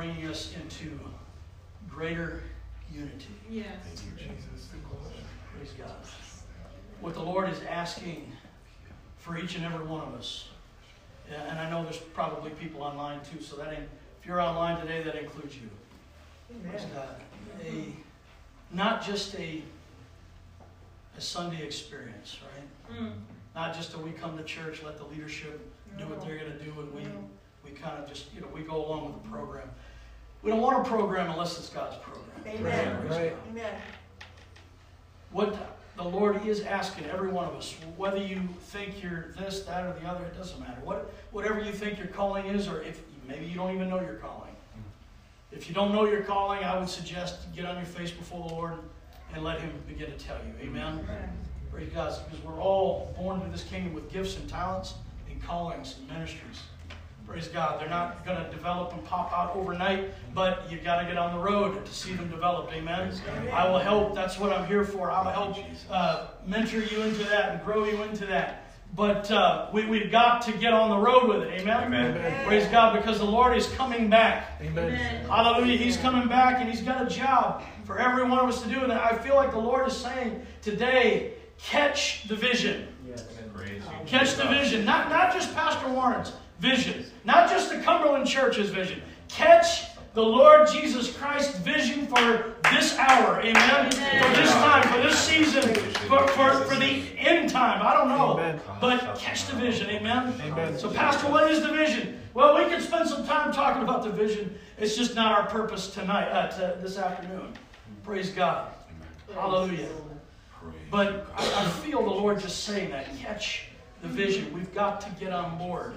bringing us into greater unity. Yes. Thank you, Jesus. Praise God. What the Lord is asking for each and every one of us, and I know there's probably people online too, so that ain't, if you're online today, that includes you. Amen. Praise God. A, not just a, a Sunday experience, right? Mm. Not just that we come to church, let the leadership do what they're going to do, and we, we kind of just, you know, we go along with the program. We don't want a program unless it's God's program. Amen. Right. Amen. What the Lord is asking every one of us, whether you think you're this, that, or the other, it doesn't matter. What, whatever you think your calling is, or if maybe you don't even know your calling. Mm. If you don't know your calling, I would suggest get on your face before the Lord and let Him begin to tell you. Amen. Praise God, because we're all born into this kingdom with gifts and talents and callings and ministries. Praise God. They're not going to develop and pop out overnight, but you've got to get on the road to see them develop. Amen. I will help. That's what I'm here for. I'll help uh, mentor you into that and grow you into that. But uh, we, we've got to get on the road with it. Amen. Amen. Praise God, because the Lord is coming back. Amen. Hallelujah. He's coming back and He's got a job for every one of us to do. And I feel like the Lord is saying today, catch the vision. Praise you, Catch the vision. Not, not just Pastor Warren's vision, not just the Cumberland Church's vision. Catch the Lord Jesus Christ's vision for this hour. Amen. For this time, for this season, for, for, for the end time. I don't know. Amen. But catch the vision. Amen. Amen. So, Pastor, what is the vision? Well, we could spend some time talking about the vision. It's just not our purpose tonight, uh, to, this afternoon. Praise God. Hallelujah. But I, I feel the Lord just saying that. Catch the vision. We've got to get on board.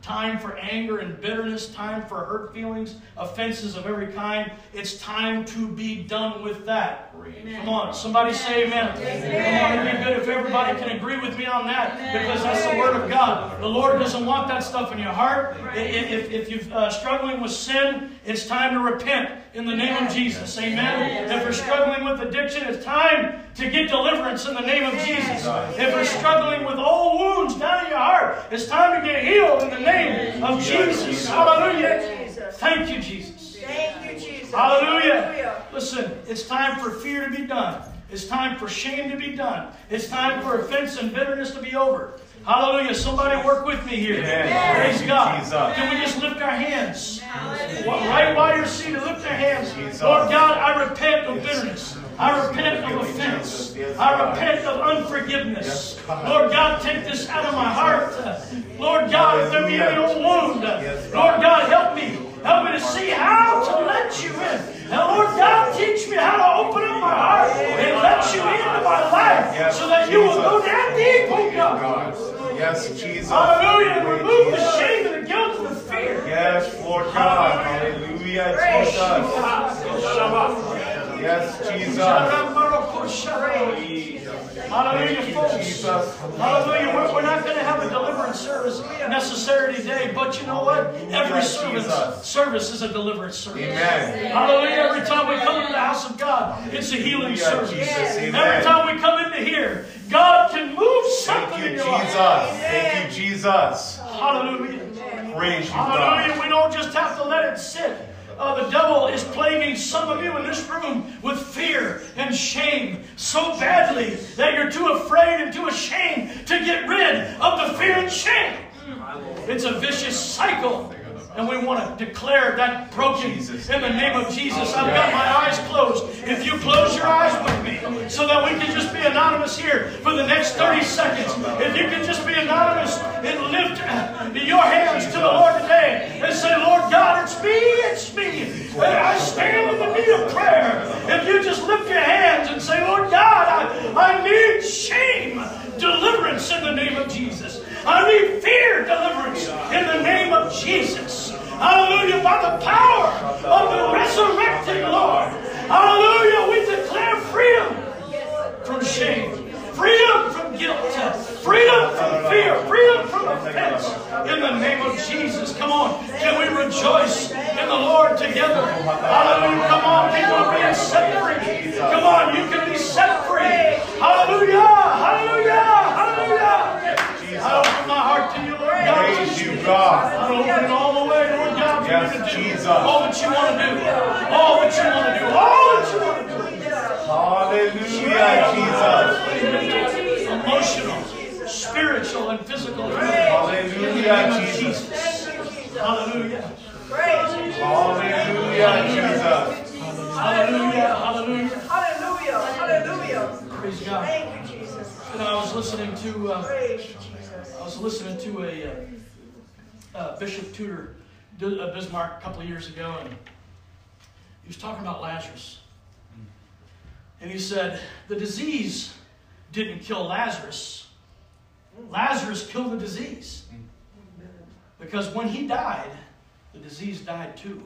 Time for anger and bitterness, time for hurt feelings, offenses of every kind. It's time to be done with that. Come on, somebody say amen. Come on, it'd be good if everybody can agree with me on that because that's the Word of God. The Lord doesn't want that stuff in your heart. I- i- If, if you're uh, struggling with sin, it's time to repent in the name of Jesus. Amen. If you're struggling with addiction, it's time to get deliverance in the name of Jesus. If you're struggling with old wounds down in your heart, it's time to get healed in the name of Jesus. Hallelujah. Jesus. Thank you, Jesus. Thank you, Jesus. Hallelujah. Listen, it's time for fear to be done. It's time for shame to be done. It's time for offense and bitterness to be over. Hallelujah. Somebody work with me here. Amen. Praise Praise God. Jesus. Can we just lift our hands? Wh- Right while you're seated, lift your hands. Jesus. Lord God, I repent of bitterness. I repent of offense. I repent of unforgiveness. Lord God, take this out of my heart. Lord God, if there be any old wound, Lord God, help me. Help me to see how to let you in. Now, Lord God, teach me how to open up my heart and let you into my life so that you will go down deep, oh God. Yes, Jesus. Hallelujah. And remove the shame and the guilt and the fear. Yes, Lord God. Hallelujah, Jesus. Yes, Jesus. Hallelujah, folks. Jesus. Hallelujah. We're, we're not going to have a deliverance service necessary today, but you know what? Every service, Jesus. service is a deliverance service. Amen. Hallelujah. Every time we come into the house of God, it's a healing service. Jesus. Every time we come into here, God can move something Thank you, in Jesus. your life. Thank you, Jesus. Hallelujah. Praise you, God. Hallelujah. We don't just have to let it sit. Uh, the devil is plaguing some of you in this room with fear and shame so badly that you're too afraid and too ashamed to get rid of the fear and shame. It's a vicious cycle. And we want to declare that broken Jesus. in the name of Jesus. I've got my eyes closed. If you close your eyes with me so that we can just be anonymous here for the next 30 seconds. If you can just be anonymous and lift uh, your hands to the Lord today and say, Lord God, it's me, it's me. And I stand in the need of prayer. If you just lift your hands and say, Lord God, I, I need shame deliverance in the name of Jesus. I fear deliverance in the name of Jesus. Hallelujah. By the power of the resurrected Lord. Hallelujah. We declare freedom from shame, freedom from guilt, freedom from fear, freedom from offense in the name of Jesus. Come on. Can we rejoice in the Lord together? Hallelujah. Come on. People are being set free. Come on. You can be set free. Hallelujah. Hallelujah. Hallelujah. I open my heart to you, Lord God. Praise you, God. I open it all the way, Lord God, Yes, you to do. Jesus. All that you want to do. All that you want to do. All that you want to do. Hallelujah, Jesus. Emotional, spiritual, and physical. In the name Hallelujah, Jesus. Jesus. Hallelujah. Hallelujah, Jesus. Hallelujah. Hallelujah. Hallelujah. Hallelujah. Praise God. Thank you, Jesus. You know, I was listening to uh, Praise you, Jesus. I was listening to a uh, uh, Bishop Tudor D- uh, Bismark a couple of years ago, and he was talking about Lazarus. And he said, The disease didn't kill Lazarus, Lazarus killed the disease. Because when he died, the disease died too.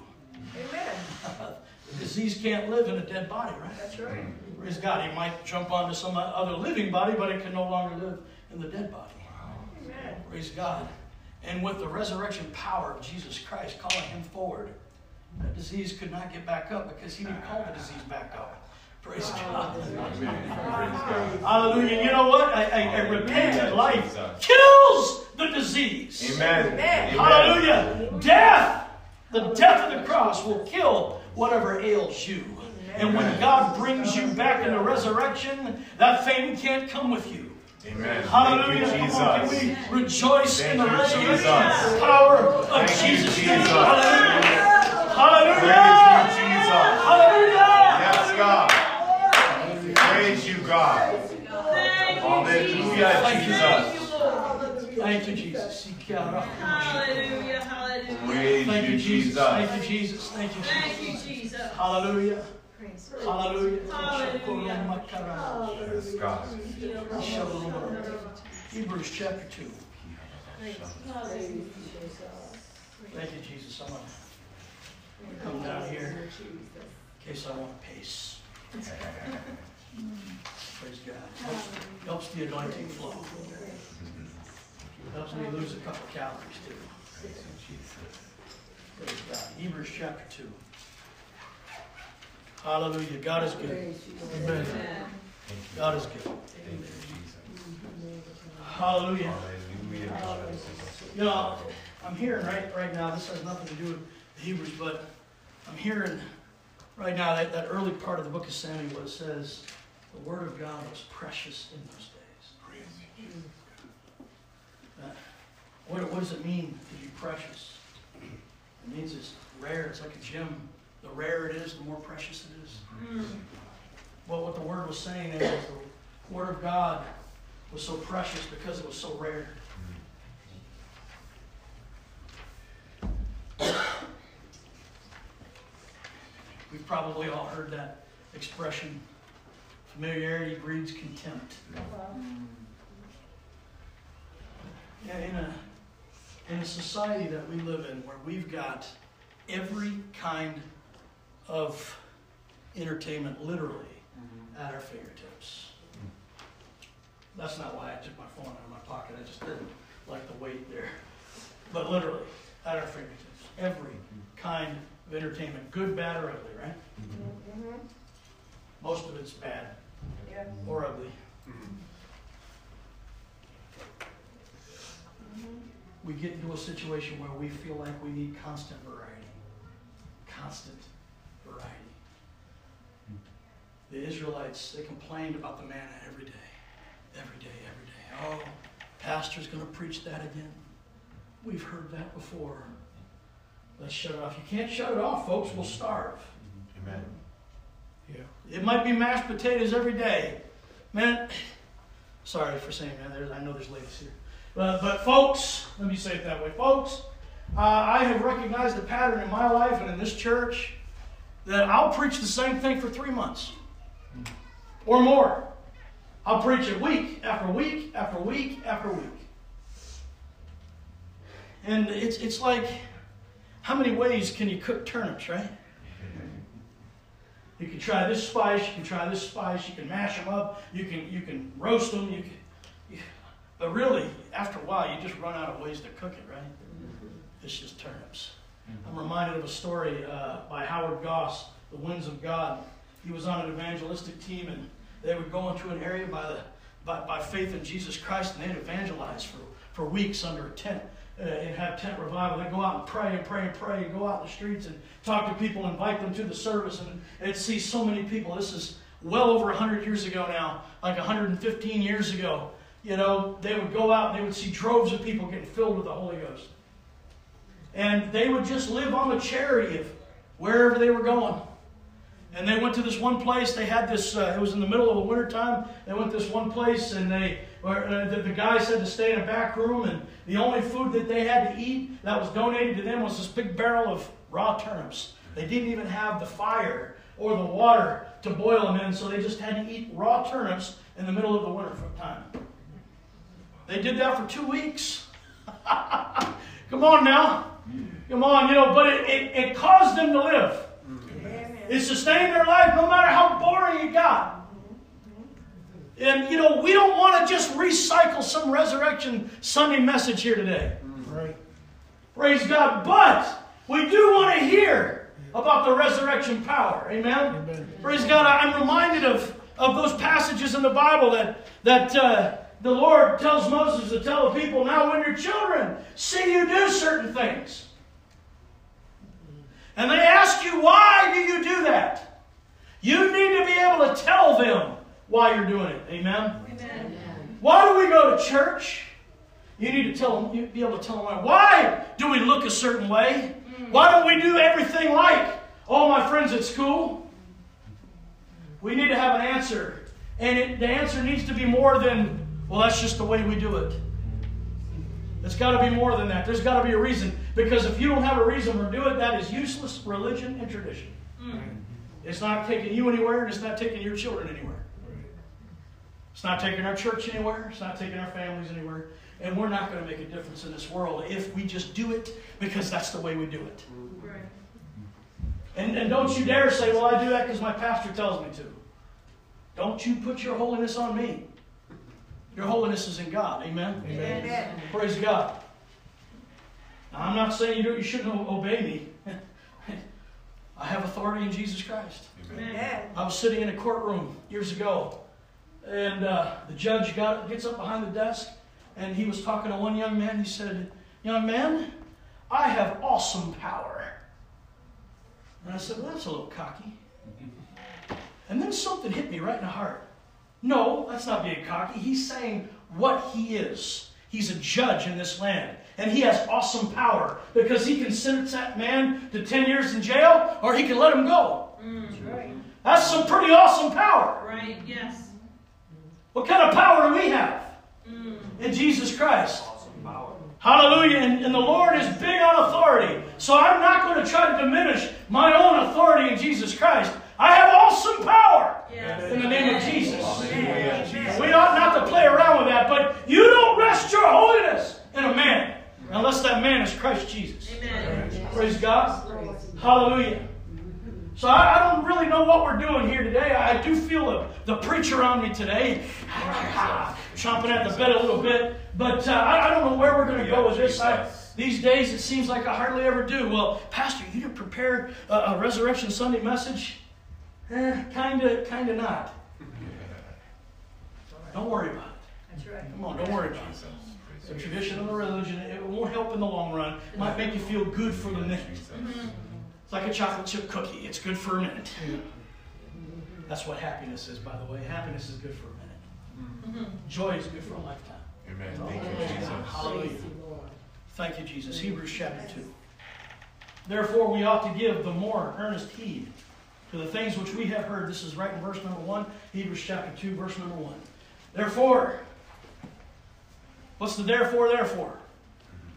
Amen. the disease can't live in a dead body, right? That's right. Praise God. It might jump onto some other living body, but it can no longer live in the dead body. Amen. Praise God. And with the resurrection power of Jesus Christ calling him forward, that disease could not get back up because he didn't call the disease back up. Praise oh, God. Hallelujah. You know what? A, a, a repentant life kills the disease. Amen. Amen. Hallelujah. Death, the death of the cross will kill whatever ails you. And when God brings you back in the resurrection, that thing can't come with you. Amen. Hallelujah. Thank you, Jesus. can we rejoice in Thank the you, resurrection Jesus. power of Thank you, Jesus? Jesus. Hallelujah. Praise Hallelujah. you, Jesus. Hallelujah. Yes, God. Praise you, God. Hallelujah, Jesus. Thank you, Jesus. Hallelujah, hallelujah. Thank you, Jesus. Jesus. Thank you, Jesus. Thank you, Thank Jesus. you, Jesus. Hallelujah. Hallelujah. Hallelujah. God. Hebrews chapter 2. Thank you, Jesus. I'm going to come down here in case I want to pace. Praise God. Helps, helps the anointing flow. Helps me lose a couple calories too. Praise God. Hebrews chapter 2. Hallelujah. God is good. Amen. God is good. Hallelujah. You know, I'm hearing right right now, this has nothing to do with the Hebrews, but I'm hearing right now that, that early part of the book of Samuel where it says the word of God was precious in those days. Uh, what, what does it mean to be precious? It means it's rare, it's like a gem. The rarer it is, the more precious it is. Mm. Well, what the word was saying is the word of God was so precious because it was so rare. We've probably all heard that expression familiarity breeds contempt. Yeah, in a, in a society that we live in where we've got every kind of entertainment literally mm-hmm. at our fingertips. That's not why I took my phone out of my pocket. I just didn't like the weight there. But literally, at our fingertips. Every mm-hmm. kind of entertainment, good, bad, or ugly, right? Mhm. Most of it's bad Yeah. or ugly. Mm-hmm. We get into a situation where we feel like we need constant variety. Constant variety. The Israelites, they complained about the manna every day. Every day, every day. Oh, pastor's going to preach that again. We've heard that before. Let's shut it off. You can't shut it off, folks. We'll starve. Amen. Yeah. It might be mashed potatoes every day. Man, sorry for saying that. There's, I know there's ladies here. But, but folks, let me say it that way. Folks, uh, I have recognized a pattern in my life and in this church that I'll preach the same thing for three months or more. I'll preach it week after week after week after week. And it's, it's like, how many ways can you cook turnips, right? You can try this spice, you can try this spice, you can mash them up, you can you can roast them, you can. You, but really, after a while, you just run out of ways to cook it, right? It's just turnips. I'm reminded of a story uh, by Howard Goss, "The Winds of God." He was on an evangelistic team, and they would go into an area by the by, by faith in Jesus Christ, and they'd evangelize for for weeks under a tent. uh, and have tent revival. They'd go out and pray and pray and pray and go out in the streets and talk to people, invite them to the service, and, and see so many people. This is well over 100 years ago now, like 115 years ago. You know, they would go out and they would see droves of people getting filled with the Holy Ghost. And they would just live on the charity of wherever they were going. And they went to this one place. They had this. Uh, it was in the middle of the winter time. They went to this one place, and they uh, the, the guys had to stay in a back room, and the only food that they had to eat that was donated to them was this big barrel of raw turnips. They didn't even have the fire or the water to boil them in, so they just had to eat raw turnips in the middle of the winter time. They did that for two weeks. Come on now. Come on, you know, but it, it, it caused them to live. It sustained their life no matter how boring it got. And, you know, we don't want to just recycle some resurrection Sunday message here today. Right. Praise God. But we do want to hear about the resurrection power. Amen? Amen. Praise God. I'm reminded of, of those passages in the Bible that, that uh, the Lord tells Moses to tell the people, now when your children see you do certain things, and they ask you, why do you do that? You need to be able to tell them why you're doing it. Amen? Amen. Why do we go to church? You need to tell them, you be able to tell them why. Why do we look a certain way? Why don't we do everything like all my friends at school? We need to have an answer. And it, the answer needs to be more than, well, that's just the way we do it. It's got to be more than that. There's got to be a reason. Because if you don't have a reason to do it, that is useless religion and tradition. Mm. It's not taking you anywhere, and it's not taking your children anywhere. It's not taking our church anywhere. It's not taking our families anywhere. And we're not going to make a difference in this world if we just do it because that's the way we do it. Right. And, and don't you dare say, well, I do that because my pastor tells me to. Don't you put your holiness on me. Your holiness is in God. Amen? Amen. Praise God. Now, I'm not saying you, don't, you shouldn't obey me. I have authority in Jesus Christ. Amen. I was sitting in a courtroom years ago, and uh, the judge got gets up behind the desk, and he was talking to one young man. He said, "Young man, I have awesome power." And I said, "Well, that's a little cocky." And then something hit me right in the heart. No, that's not being cocky. He's saying what he is. He's a judge in this land. And he has awesome power because he can sentence that man to 10 years in jail or he can let him go. That's right. That's some pretty awesome power. Right. Yes. What kind of power do we have Mm. in Jesus Christ? Awesome power. Hallelujah. And, and the Lord is big on authority. So I'm not going to try to diminish my own authority in Jesus Christ. I have awesome power Yes. in the name of Jesus. Amen. We ought not to play around with that, but you don't rest your holiness in a man unless that man is Christ Jesus. Amen. Praise God. Hallelujah. So I, I don't really know what we're doing here today. I, I do feel the, the preacher on me today, chomping at the bit a little bit. But uh, I, I don't know where we're going to go with this. I, these days, it seems like I hardly ever do. Well, Pastor, you didn't prepare a, a Resurrection Sunday message? Eh, kind of, kind of not. Don't worry about it. That's right. Come on, don't worry about it. The tradition of the religion, it won't help in the long run. It might make you feel good for the minute. Mm-hmm. It's like a chocolate chip cookie. It's good for a minute. That's what happiness is, by the way. Happiness is good for a minute. Mm-hmm. Joy is good for a lifetime. Amen. Thank you, Jesus. Hallelujah. Thank you, Jesus. Hebrews chapter 2. Therefore, we ought to give the more earnest heed to the things which we have heard. This is right in verse number 1, Hebrews chapter 2, verse number 1. Therefore, what's the therefore, therefore?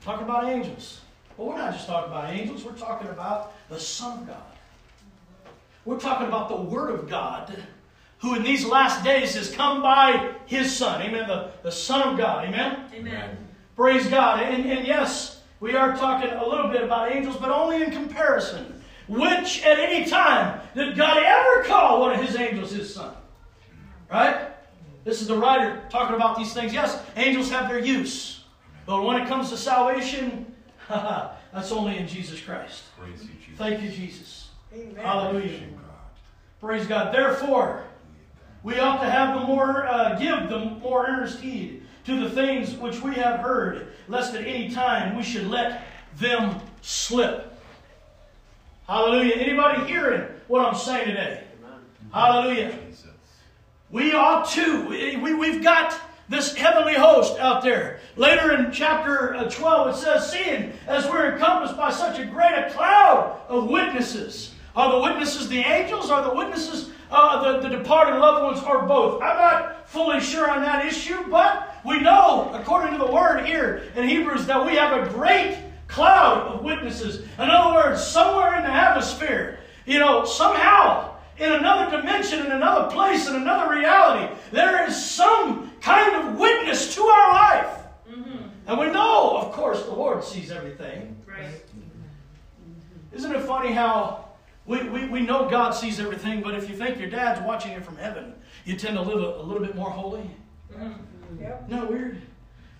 Talk about angels. Well, we're not just talking about angels, we're talking about the Son of God. We're talking about the Word of God, who in these last days has come by His Son. Amen. The, the Son of God. Amen. Amen. Praise God. And, and yes, we are talking a little bit about angels, but only in comparison. Which at any time did God ever call one of his angels his son? Right? This is the writer talking about these things. Yes, angels have their use. But when it comes to salvation, that's only in Jesus Christ. Praise you, Jesus. Thank you, Jesus. Amen. Hallelujah. God. Praise God. Therefore, we ought to have the more, uh, give the more earnest heed to the things which we have heard, lest at any time we should let them slip. Hallelujah. Anybody hearing what I'm saying today? Hallelujah. We ought to. We, we've got this heavenly host out there. Later in chapter uh, 12, it says, Seeing as we're encompassed by such a great a cloud of witnesses. Are the witnesses the angels? Are the witnesses uh, the, the departed loved ones? Or both? I'm not fully sure on that issue, but we know, according to the word here in Hebrews, that we have a great cloud of witnesses. In other words, somewhere in the atmosphere, you know, somehow in another dimension, in another place, in another reality, there is some kind of witness to our life. Mm-hmm. And we know, of course, the Lord sees everything. Right. Isn't it funny how we, we, we know God sees everything, but if you think your dad's watching it from heaven, you tend to live a, a little bit more holy? Mm-hmm. Yep. Isn't that weird?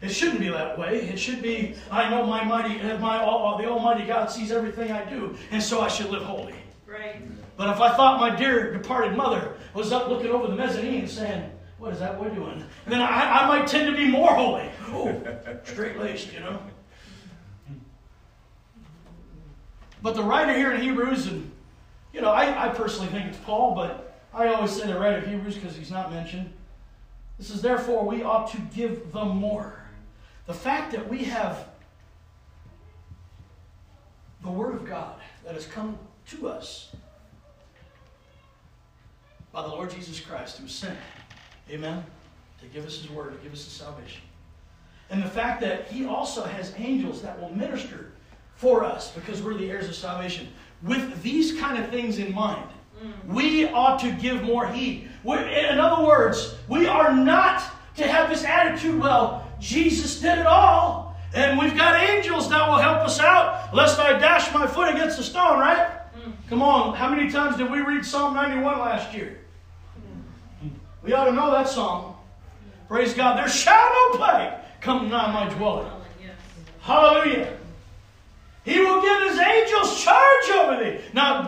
It shouldn't be that way. It should be, I know my mighty, uh, my all, the Almighty God sees everything I do, and so I should live holy. Right. But if I thought my dear departed mother was up looking over the mezzanine saying, What is that boy doing? Then I, I might tend to be more holy. Oh, straight laced, you know. But the writer here in Hebrews, and you know, I, I personally think it's Paul, but I always say the writer of Hebrews because he's not mentioned. This is therefore we ought to give them more. The fact that we have the Word of God that has come to us by the Lord Jesus Christ, who was sent, amen, to give us His Word, to give us His salvation. And the fact that He also has angels that will minister for us because we're the heirs of salvation. With these kind of things in mind, mm. we ought to give more heed. We're, in other words, we are not to have this attitude, well, Jesus did it all, and we've got angels that will help us out, lest I dash my foot against a stone, right? Come on, how many times did we read Psalm 91 last year? We ought to know that song. Praise God. There shall no plague come nigh my dwelling. Hallelujah. He will give his angels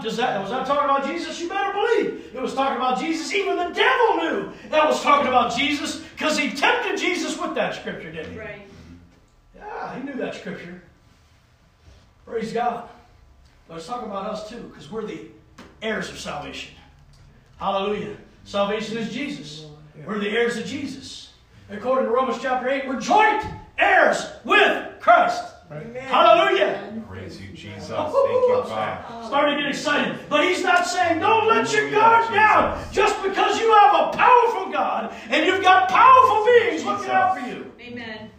Does that was that talking about Jesus? You better believe. It was talking about Jesus. Even the devil knew that was talking about Jesus because he tempted Jesus with that scripture, didn't he? Right. Yeah, he knew that scripture. Praise God. But it's talking about us too, because we're the heirs of salvation. Hallelujah. Salvation is Jesus. We're the heirs of Jesus. According to Romans chapter 8, we're joint heirs with Christ. Amen. Hallelujah. Praise you, Jesus. Thank you, God. Starting to get excited. But he's not saying, don't let your guard down just because you have a powerful God and you've got powerful beings looking out for you. Amen.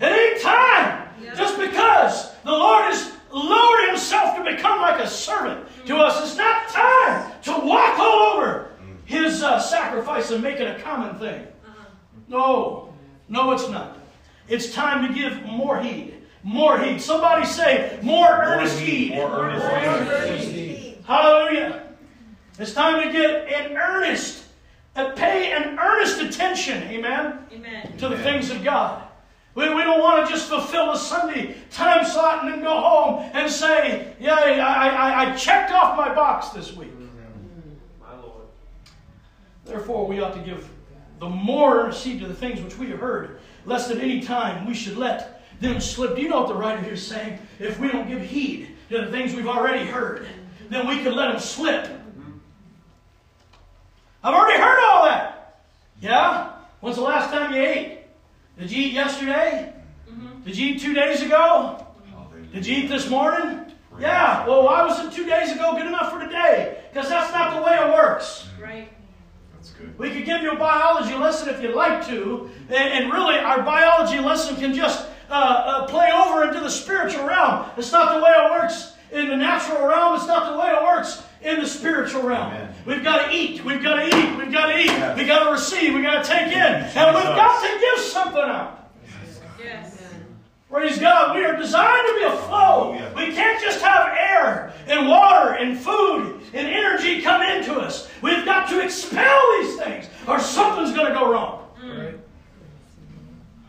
At any time, Yep. just because the Lord has lowered himself to become like a servant to us, it's not time to walk all over his uh, sacrifice and make it a common thing. Uh-huh. No, no, it's not. It's time to give more heed. More heed. Somebody say, more earnest heed. More earnest Heed. Hallelujah. It's time to get an earnest, uh, pay an earnest attention, amen, Amen. to the things of God. We, we don't want to just fulfill a Sunday time slot and then go home and say, yeah, I, I, I checked off my box this week. My Lord. Therefore, we ought to give the more heed to the things which we have heard, lest at any time we should let them slip. Do you know what the writer here is saying? If we don't give heed to the things we've already heard, then we could let them slip. I've already heard all that. Yeah? When's the last time you ate? Did you eat yesterday? Mm-hmm. Did you eat two days ago? Did you eat this morning? Yeah. Well, why was it two days ago good enough for today? Because that's not the way it works. Right. That's good. We could give you a biology lesson if you'd like to, and, and really our biology lesson can just uh, uh, play over into the spiritual realm. It's not the way it works in the natural realm. It's not the way it works in the spiritual realm. Amen. We've got to eat. We've got to eat. We've got to eat. Yes. We've got to receive. We've got to take in, and we've got to give something up. Yes. Praise God. We are designed to be a flow. We can't just have air and water and food and energy come into us. We've got to expel these things or something's going to go wrong.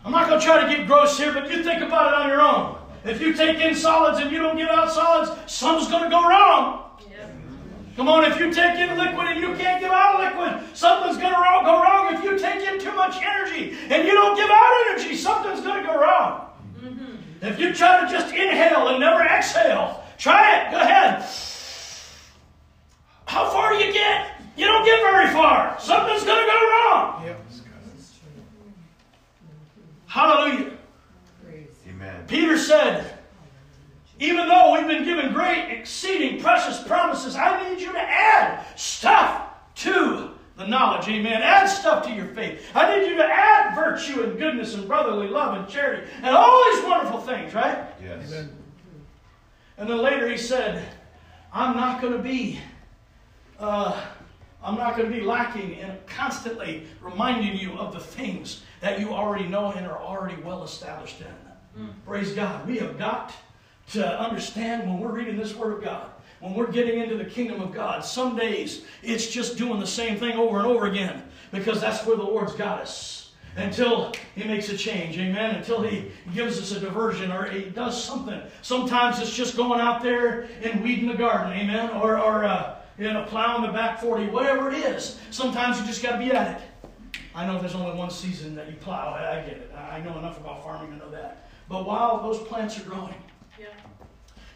I'm not going to try to get gross here, but you think about it on your own. If you take in solids and you don't get out solids, something's going to go wrong. Yep. Come on, if you take in liquid and you can't give out liquid, something's going to go wrong. If you take in too much energy and you don't give out energy, something's going to go wrong. Mm-hmm. If you try to just inhale and never exhale, try it. Go ahead. How far do you get? You don't get very far. Something's going to go wrong. Hallelujah. Amen. Peter said, even though we've been given great, exceeding precious promises, I need you to add stuff to the knowledge. Amen. Add stuff to your faith. I need you to add virtue and goodness and brotherly love and charity and all these wonderful things, right? Yes. And then later he said, I'm not going to be. Uh, I'm not going to be lacking in constantly reminding you of the things that you already know and are already well established in. Praise God. We have got to understand when we're reading this Word of God, when we're getting into the kingdom of God, some days it's just doing the same thing over and over again because that's where the Lord's got us. Until He makes a change, amen. Until He gives us a diversion or He does something. Sometimes it's just going out there and weeding the garden, amen. Or, or uh, you know, plowing the back 40, whatever it is. Sometimes you just got to be at it. I know there's only one season that you plow. I, I get it. I know enough about farming to know that. But while those plants are growing, Yeah.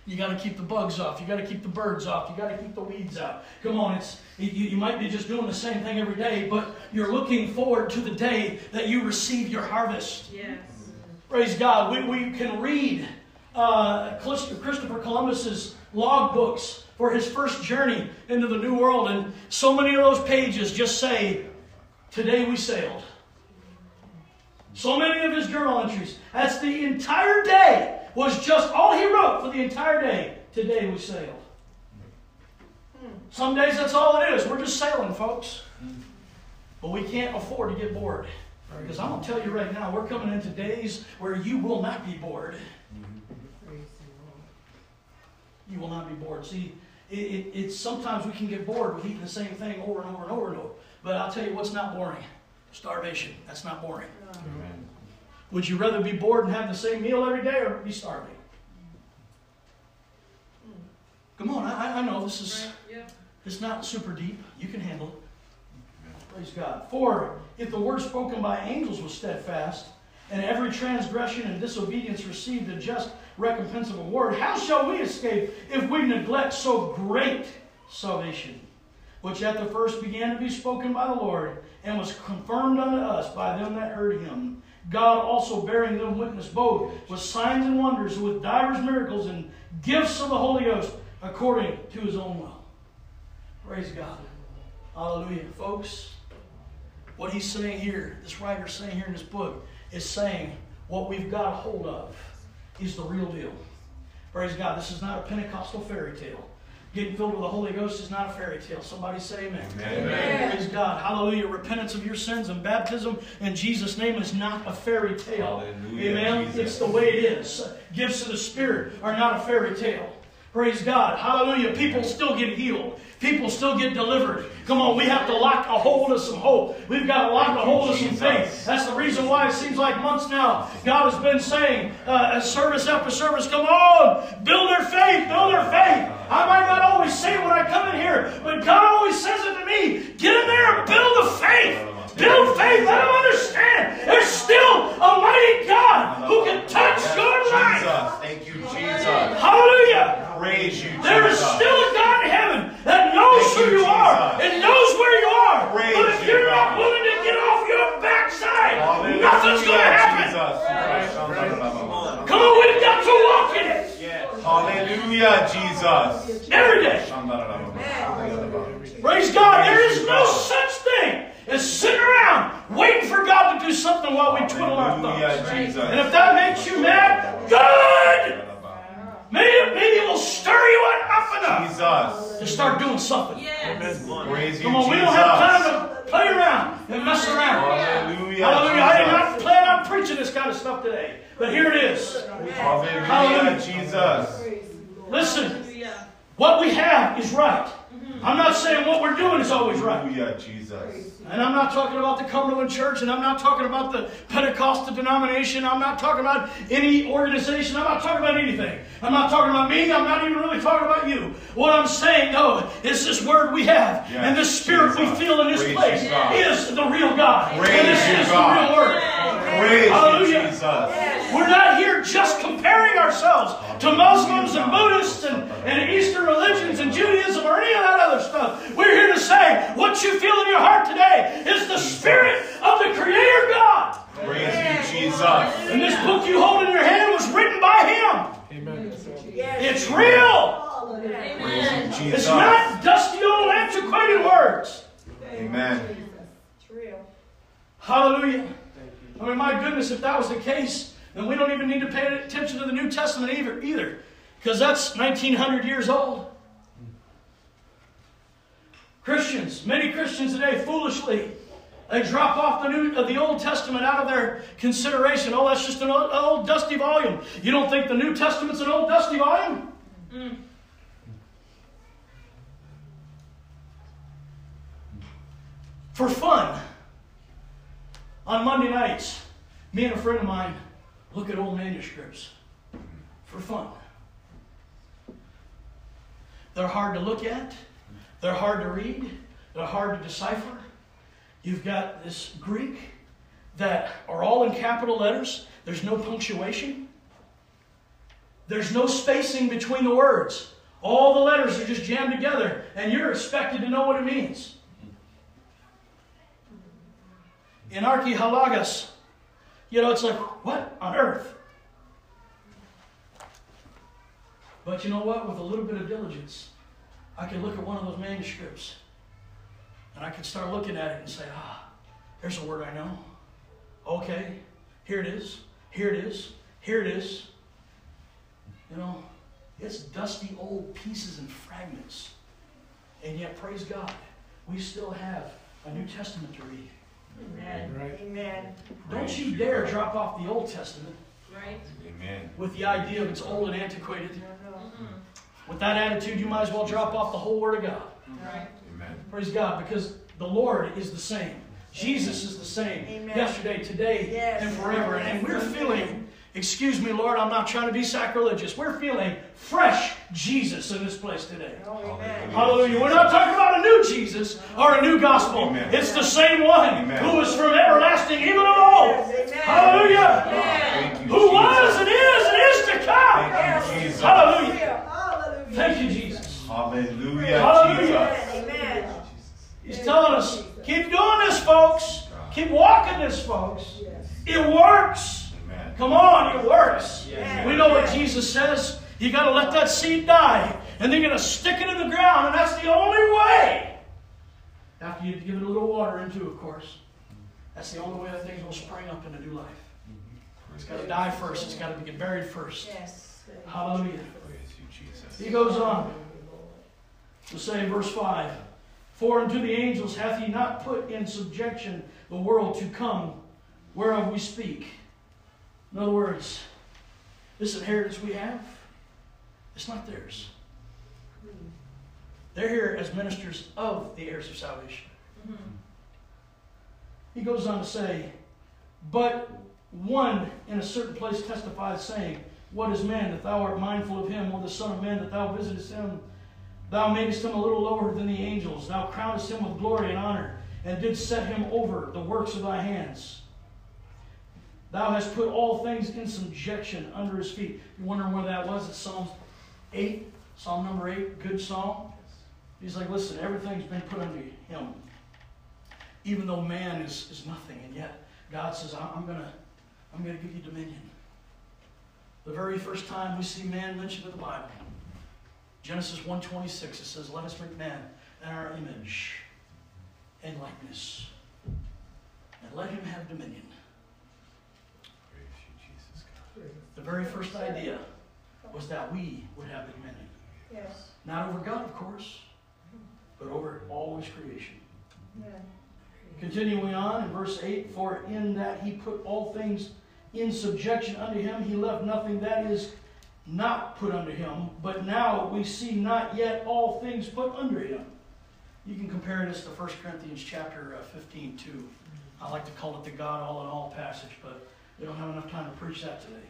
you got to keep the bugs off. You got to keep the birds off. You got to keep the weeds out. Come on, it's you, you might be just doing the same thing every day, but you're looking forward to the day that you receive your harvest. Yes. Praise God. We, we can read uh, Christopher Columbus's log books for his first journey into the New World, and so many of those pages just say, "Today we sailed." So many of his journal entries. That's the entire day was just all he wrote for the entire day. Today we sailed. Some days that's all it is. We're just sailing, folks. But we can't afford to get bored. Because I'm going to tell you right now, we're coming into days where you will not be bored. You will not be bored. See, it, it, it's sometimes we can get bored with eating the same thing over and over and over and over. But I'll tell you what's not boring starvation. That's not boring. Amen. Would you rather be bored and have the same meal every day or be starving? Come on, I, I know this is Right. Yeah. it's not super deep. You can handle it. Praise God. For if the word spoken by angels was steadfast, and every transgression and disobedience received a just recompense of a word, how shall we escape if we neglect so great salvation, which at the first began to be spoken by the Lord, and was confirmed unto us by them that heard him? God also bearing them witness both with signs and wonders, with divers miracles and gifts of the Holy Ghost, according to his own will. Praise God. Hallelujah. Folks, what he's saying here, this writer's saying here in this book, is saying what we've got a hold of is the real deal. Praise God. This is not a Pentecostal fairy tale. Getting filled with the Holy Ghost is not a fairy tale. Somebody say amen. Amen. Praise God. Hallelujah. Repentance of your sins and baptism in Jesus' name is not a fairy tale. Hallelujah, Amen. Jesus. It's the way it is. Gifts of the Spirit are not a fairy tale. Praise God. Hallelujah. People still get healed. People still get delivered. Come on, we have to lock a hold of some hope. We've got to lock a hold of some faith. That's the reason why it seems like months now God has been saying, uh, service after service, come on, build their faith, build their faith. I might not always say it when I come in here, but God always says it to me. Get in there and build the faith. Build faith. Let them understand. There's still a mighty God who can touch your life. Thank you, Jesus. Hallelujah. Praise you, Jesus. There is still a God in heaven that knows Thank who you, you are and knows where you are. Praise but if you, you're not God. willing to get off your backside, Hallelujah, nothing's going to happen. Jesus. Come on, we've got to walk in it Hallelujah, Jesus. every day. Praise God. There is no such thing as sitting around waiting for God to do something while we twiddle our thumbs. Jesus. And if that makes you mad, good. Maybe, maybe it will stir you up enough Jesus. to start doing something. Yes. Praise Come on, we don't have time to play around and mess around. Hallelujah, Hallelujah. I did not plan on preaching this kind of stuff today, but here it is. Hallelujah, Jesus. Listen, What we have is right. I'm not saying what we're doing is always right. Hallelujah, Jesus. And I'm not talking about the Cumberland Church, and I'm not talking about the Pentecostal denomination. I'm not talking about any organization. I'm not talking about anything. I'm not talking about me. I'm not even really talking about you. What I'm saying, though, is this word we have Yes, and this spirit we feel in this Praise place is the real God. Praise and this is God. the real word. Praise Hallelujah. Jesus. We're not here just comparing ourselves to Muslims and Buddhists and, and Eastern religions and Judaism or any of that other stuff. We're here to say what you feel in your heart today is the Spirit of the Creator God. Praise you, Jesus. And this book you hold in your hand was written by Him. Amen. It's real. Praise you, It's not dusty old antiquated words. Amen. It's real. Hallelujah. I mean, my goodness, if that was the case, then we don't even need to pay attention to the New Testament either, either, because that's 1900 years old. Christians, many Christians today, foolishly, they drop off the New, uh, the Old Testament out of their consideration. Oh, that's just an old, old dusty volume. You don't think the New Testament's an old dusty volume? For fun, on Monday nights, me and a friend of mine look at old manuscripts for fun. They're hard to look at, they're hard to read, they're hard to decipher. You've got this Greek that are all in capital letters, there's no punctuation, there's no spacing between the words. All the letters are just jammed together, and you're expected to know what it means. in archihalagas, you know, it's like, what on earth? But you know what? With a little bit of diligence, I can look at one of those manuscripts and I can start looking at it and say, ah, there's a word I know. Okay, here it is, here it is, here it is. You know, it's dusty old pieces and fragments. And yet, praise God, we still have a New Testament to read. Amen. Right? Amen. Don't you dare drop off the Old Testament Right? Amen. with the idea of it's old and antiquated. No, no. With that attitude, you might as well drop off the whole Word of God. Right. Amen. Praise God, because the Lord is the same. Jesus is the same Amen. yesterday, today, Yes. and forever. And we're feeling, excuse me, Lord, I'm not trying to be sacrilegious. We're feeling fresh Jesus in this place today. Oh, amen. Hallelujah. We're not talking about a new Jesus or a new gospel. Amen. It's the same one Amen. who was from everlasting, even of old. Yes, amen. Hallelujah. Thank Who was and is and is to come. Thank you, Jesus. Hallelujah. Hallelujah. Thank you, Jesus. Hallelujah, Hallelujah. Jesus. Amen. Amen. He's telling us, keep doing this, folks. Keep walking this, folks. It works. Amen. Come on, it works. Yes. We know what Jesus says. You got to let that seed die, and then you're going to stick it in the ground, and that's the only way. After you give it a little water into, of course. That's the only way that thing's will to spring up into new life. Mm-hmm. It's got to die first. It's got to get buried first. Yes. Hallelujah. Praise you, Jesus. He goes on to say verse 5 For unto the angels hath he not put in subjection the world to come, whereof we speak. In other words, this inheritance we have, it's not theirs. They're here as ministers of the heirs of salvation. Mm-hmm. He goes on to say, But one in a certain place testifies, saying, What is man that thou art mindful of him, or the Son of Man that thou visitest him? Thou madest him a little lower than the angels. Thou crownest him with glory and honor, and didst set him over the works of thy hands. Thou hast put all things in subjection under his feet. You're wondering where that was? It's Psalms 8, Psalm number 8, good psalm. He's like, listen, everything's been put under him. Even though man is, is nothing, and yet God says, "I- I'm gonna, I'm gonna give you dominion. The very first time we see man mentioned in the Bible, Genesis 1.26, it says, Let us make man in our image and likeness, and let him have dominion. Praise you, Jesus. God. The very first idea was that we would have dominion. Yes. Not over God, of course, but over all his creation. Amen. Continuing on in verse 8, for in that he put all things in subjection unto him, he left nothing that is not put under him, but now we see not yet all things put under him. You can compare this to 1 Corinthians chapter uh, 15 too. I like to call it the God all in all passage, but we don't have enough time to preach that today.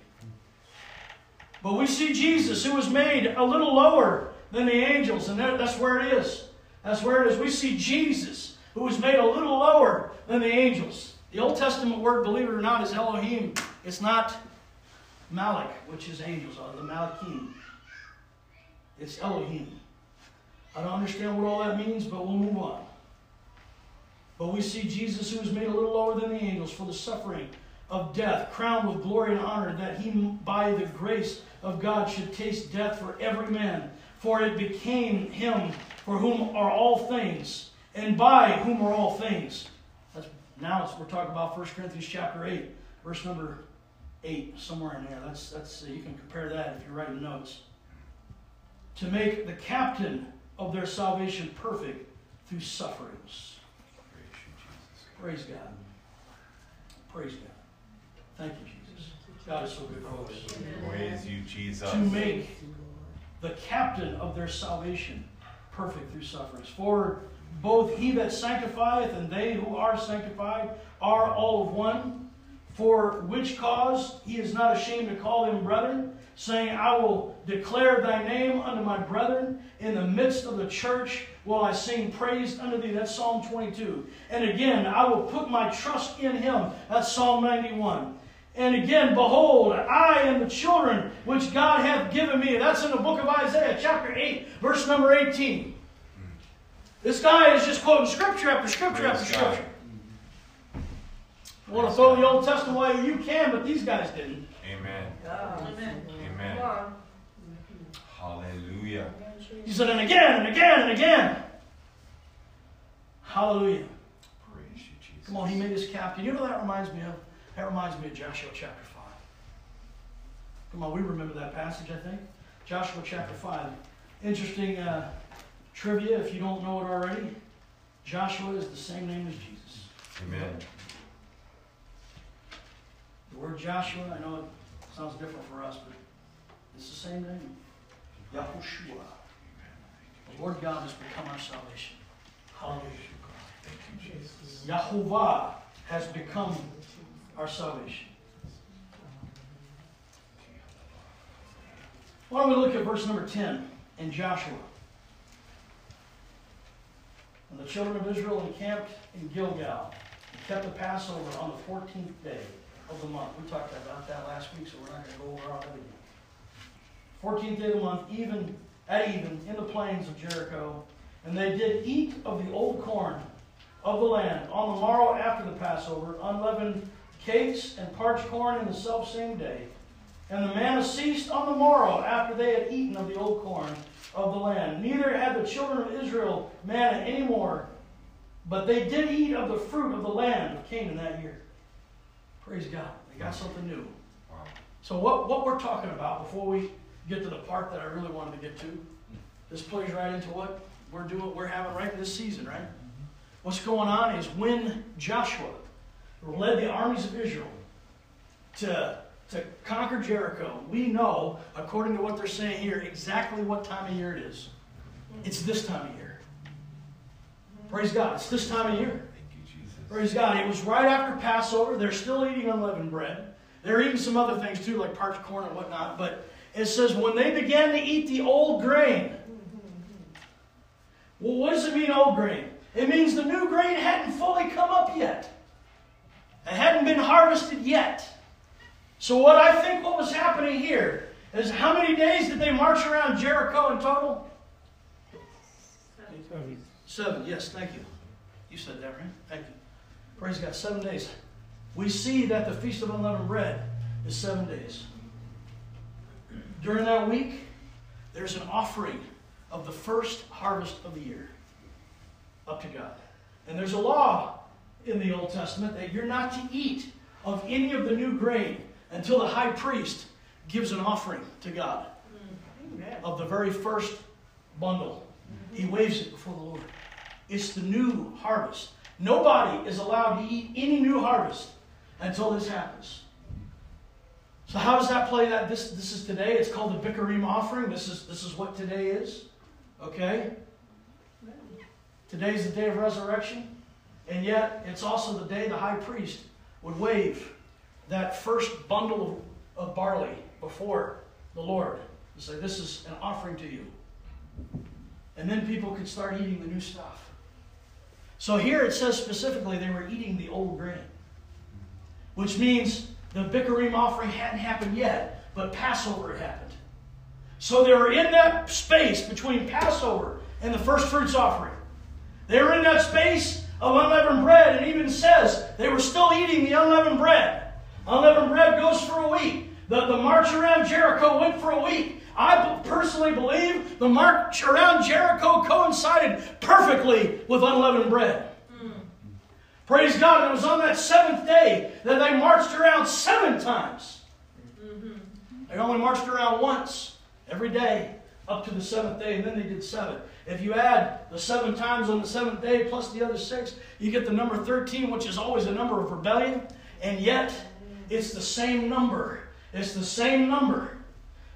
But we see Jesus, who was made a little lower than the angels, and that's where it is. That's where it is. We see Jesus, who was made a little lower than the angels. The Old Testament word, believe it or not, is Elohim. It's not Malik, which is angels, or the Malakim. It's Elohim. I don't understand what all that means, but we'll move on. But we see Jesus, who was made a little lower than the angels for the suffering of death, crowned with glory and honor, that he, by the grace of God, should taste death for every man. For it became him for whom are all things, and by whom are all things. That's, now we're talking about 1 Corinthians chapter 8, verse number 8, somewhere in there. That's, that's, you can compare that if you're writing notes. To make the captain of their salvation perfect through sufferings. Praise God. Praise God. Thank you, Jesus. God is so good for us. Praise you, Jesus. To make the captain of their salvation perfect through sufferings. For both he that sanctifieth and they who are sanctified are all of one. For which cause he is not ashamed to call them brethren, saying, I will declare thy name unto my brethren. In the midst of the church will I sing praise unto thee. That's Psalm 22. And again, I will put my trust in him. That's Psalm 91. And again, behold, I and the children which God hath given me. That's in the book of Isaiah, chapter 8, verse number 18. This guy is just quoting scripture after scripture Praise after God. scripture. You want to throw the Old Testament away? You can, but these guys didn't. Amen. God. Amen. Amen. Come. Hallelujah. He said, and again, and again, and again. Hallelujah. Praise you, Jesus. Come on, he made us captain. You know what that reminds me of? That reminds me of Joshua chapter 5. Come on, we remember that passage, I think. Joshua chapter 5. Interesting uh, trivia if you don't know it already. Joshua is the same name as Jesus. Amen. The word Joshua, I know it sounds different for us, but it's the same name. Yahushua. The Lord God has become our salvation. Hallelujah. God. Thank you, Jesus. Yahovah has become our salvation. Why don't we look at verse number 10 in Joshua? And the children of Israel encamped in Gilgal and kept the Passover on the 14th day of the month. We talked about that last week, so we're not going to go over all that again. 14th day of the month, even at even, in the plains of Jericho. And they did eat of the old corn of the land on the morrow after the Passover, unleavened cakes and parched corn in the self same day. And the manna ceased on the morrow after they had eaten of the old corn of the land. Neither had the children of Israel manna any more, but they did eat of the fruit of the land of Canaan that year. Praise God. They got something new. Wow. So what, what we're talking about before we get to the part that I really wanted to get to, this plays right into what we're doing, we're having right this season, right? Mm-hmm. What's going on is when Joshua led the armies of Israel to, to conquer Jericho, we know, according to what they're saying here, exactly what time of year it is. It's this time of year. Praise God. It's this time of year. Thank you, Jesus. Praise God. It was right after Passover. They're still eating unleavened bread. They're eating some other things too, like parched corn and whatnot. But it says, when they began to eat the old grain. Well, what does it mean, old grain? It means the new grain hadn't fully come up yet. It hadn't been harvested yet. So, what I think what was happening here is how many days did they march around Jericho in total? Seven. Yes, thank you. You said that, right? Thank you. Praise God. Seven days. We see that the Feast of Unleavened Bread is seven days. During that week, there's an offering of the first harvest of the year up to God. And there's a law in the Old Testament that you're not to eat of any of the new grain until the high priest gives an offering to God Amen. of the very first bundle. Mm-hmm. He waves it before the Lord. It's the new harvest. Nobody is allowed to eat any new harvest until this happens. So how does that play? That this this is today. It's called the Bikurim offering. This is this is what today is. Okay. Today's the day of resurrection, and yet it's also the day the high priest would wave that first bundle of, barley before the Lord and say, "This is an offering to you." And then people could start eating the new stuff. So here it says specifically they were eating the old grain, which means the Bikurim offering hadn't happened yet, but Passover had happened. So they were in that space between Passover and the first fruits offering. They were in that space of unleavened bread, and even says they were still eating the unleavened bread. Unleavened bread goes for a week. The, the march around Jericho went for a week. I personally believe the march around Jericho coincided perfectly with unleavened bread. Hmm. Praise God. And it was on that seventh day that they marched around seven times. Mm-hmm. They only marched around once every day up to the seventh day, and then they did seven. If you add the seven times on the seventh day plus the other six, you get the number 13, which is always a number of rebellion. And yet, it's the same number. It's the same number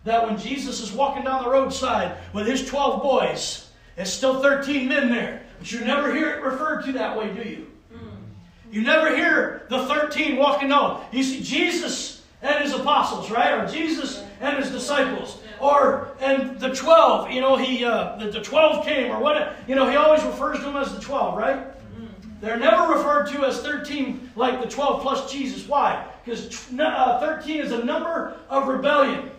that when Jesus is walking down the roadside with his 12 boys, it's still 13 men there. But you never hear it referred to that way, do you? Mm. You never hear the 13 walking. No. You see Jesus and his apostles, right? Or Jesus and his disciples. Or, and the 12, you know, he, uh, the, the 12 came, or what, you know, he always refers to them as the 12, right? They're never referred to as 13 like the 12 plus Jesus. Why? Because uh, 13 is a number of rebellion.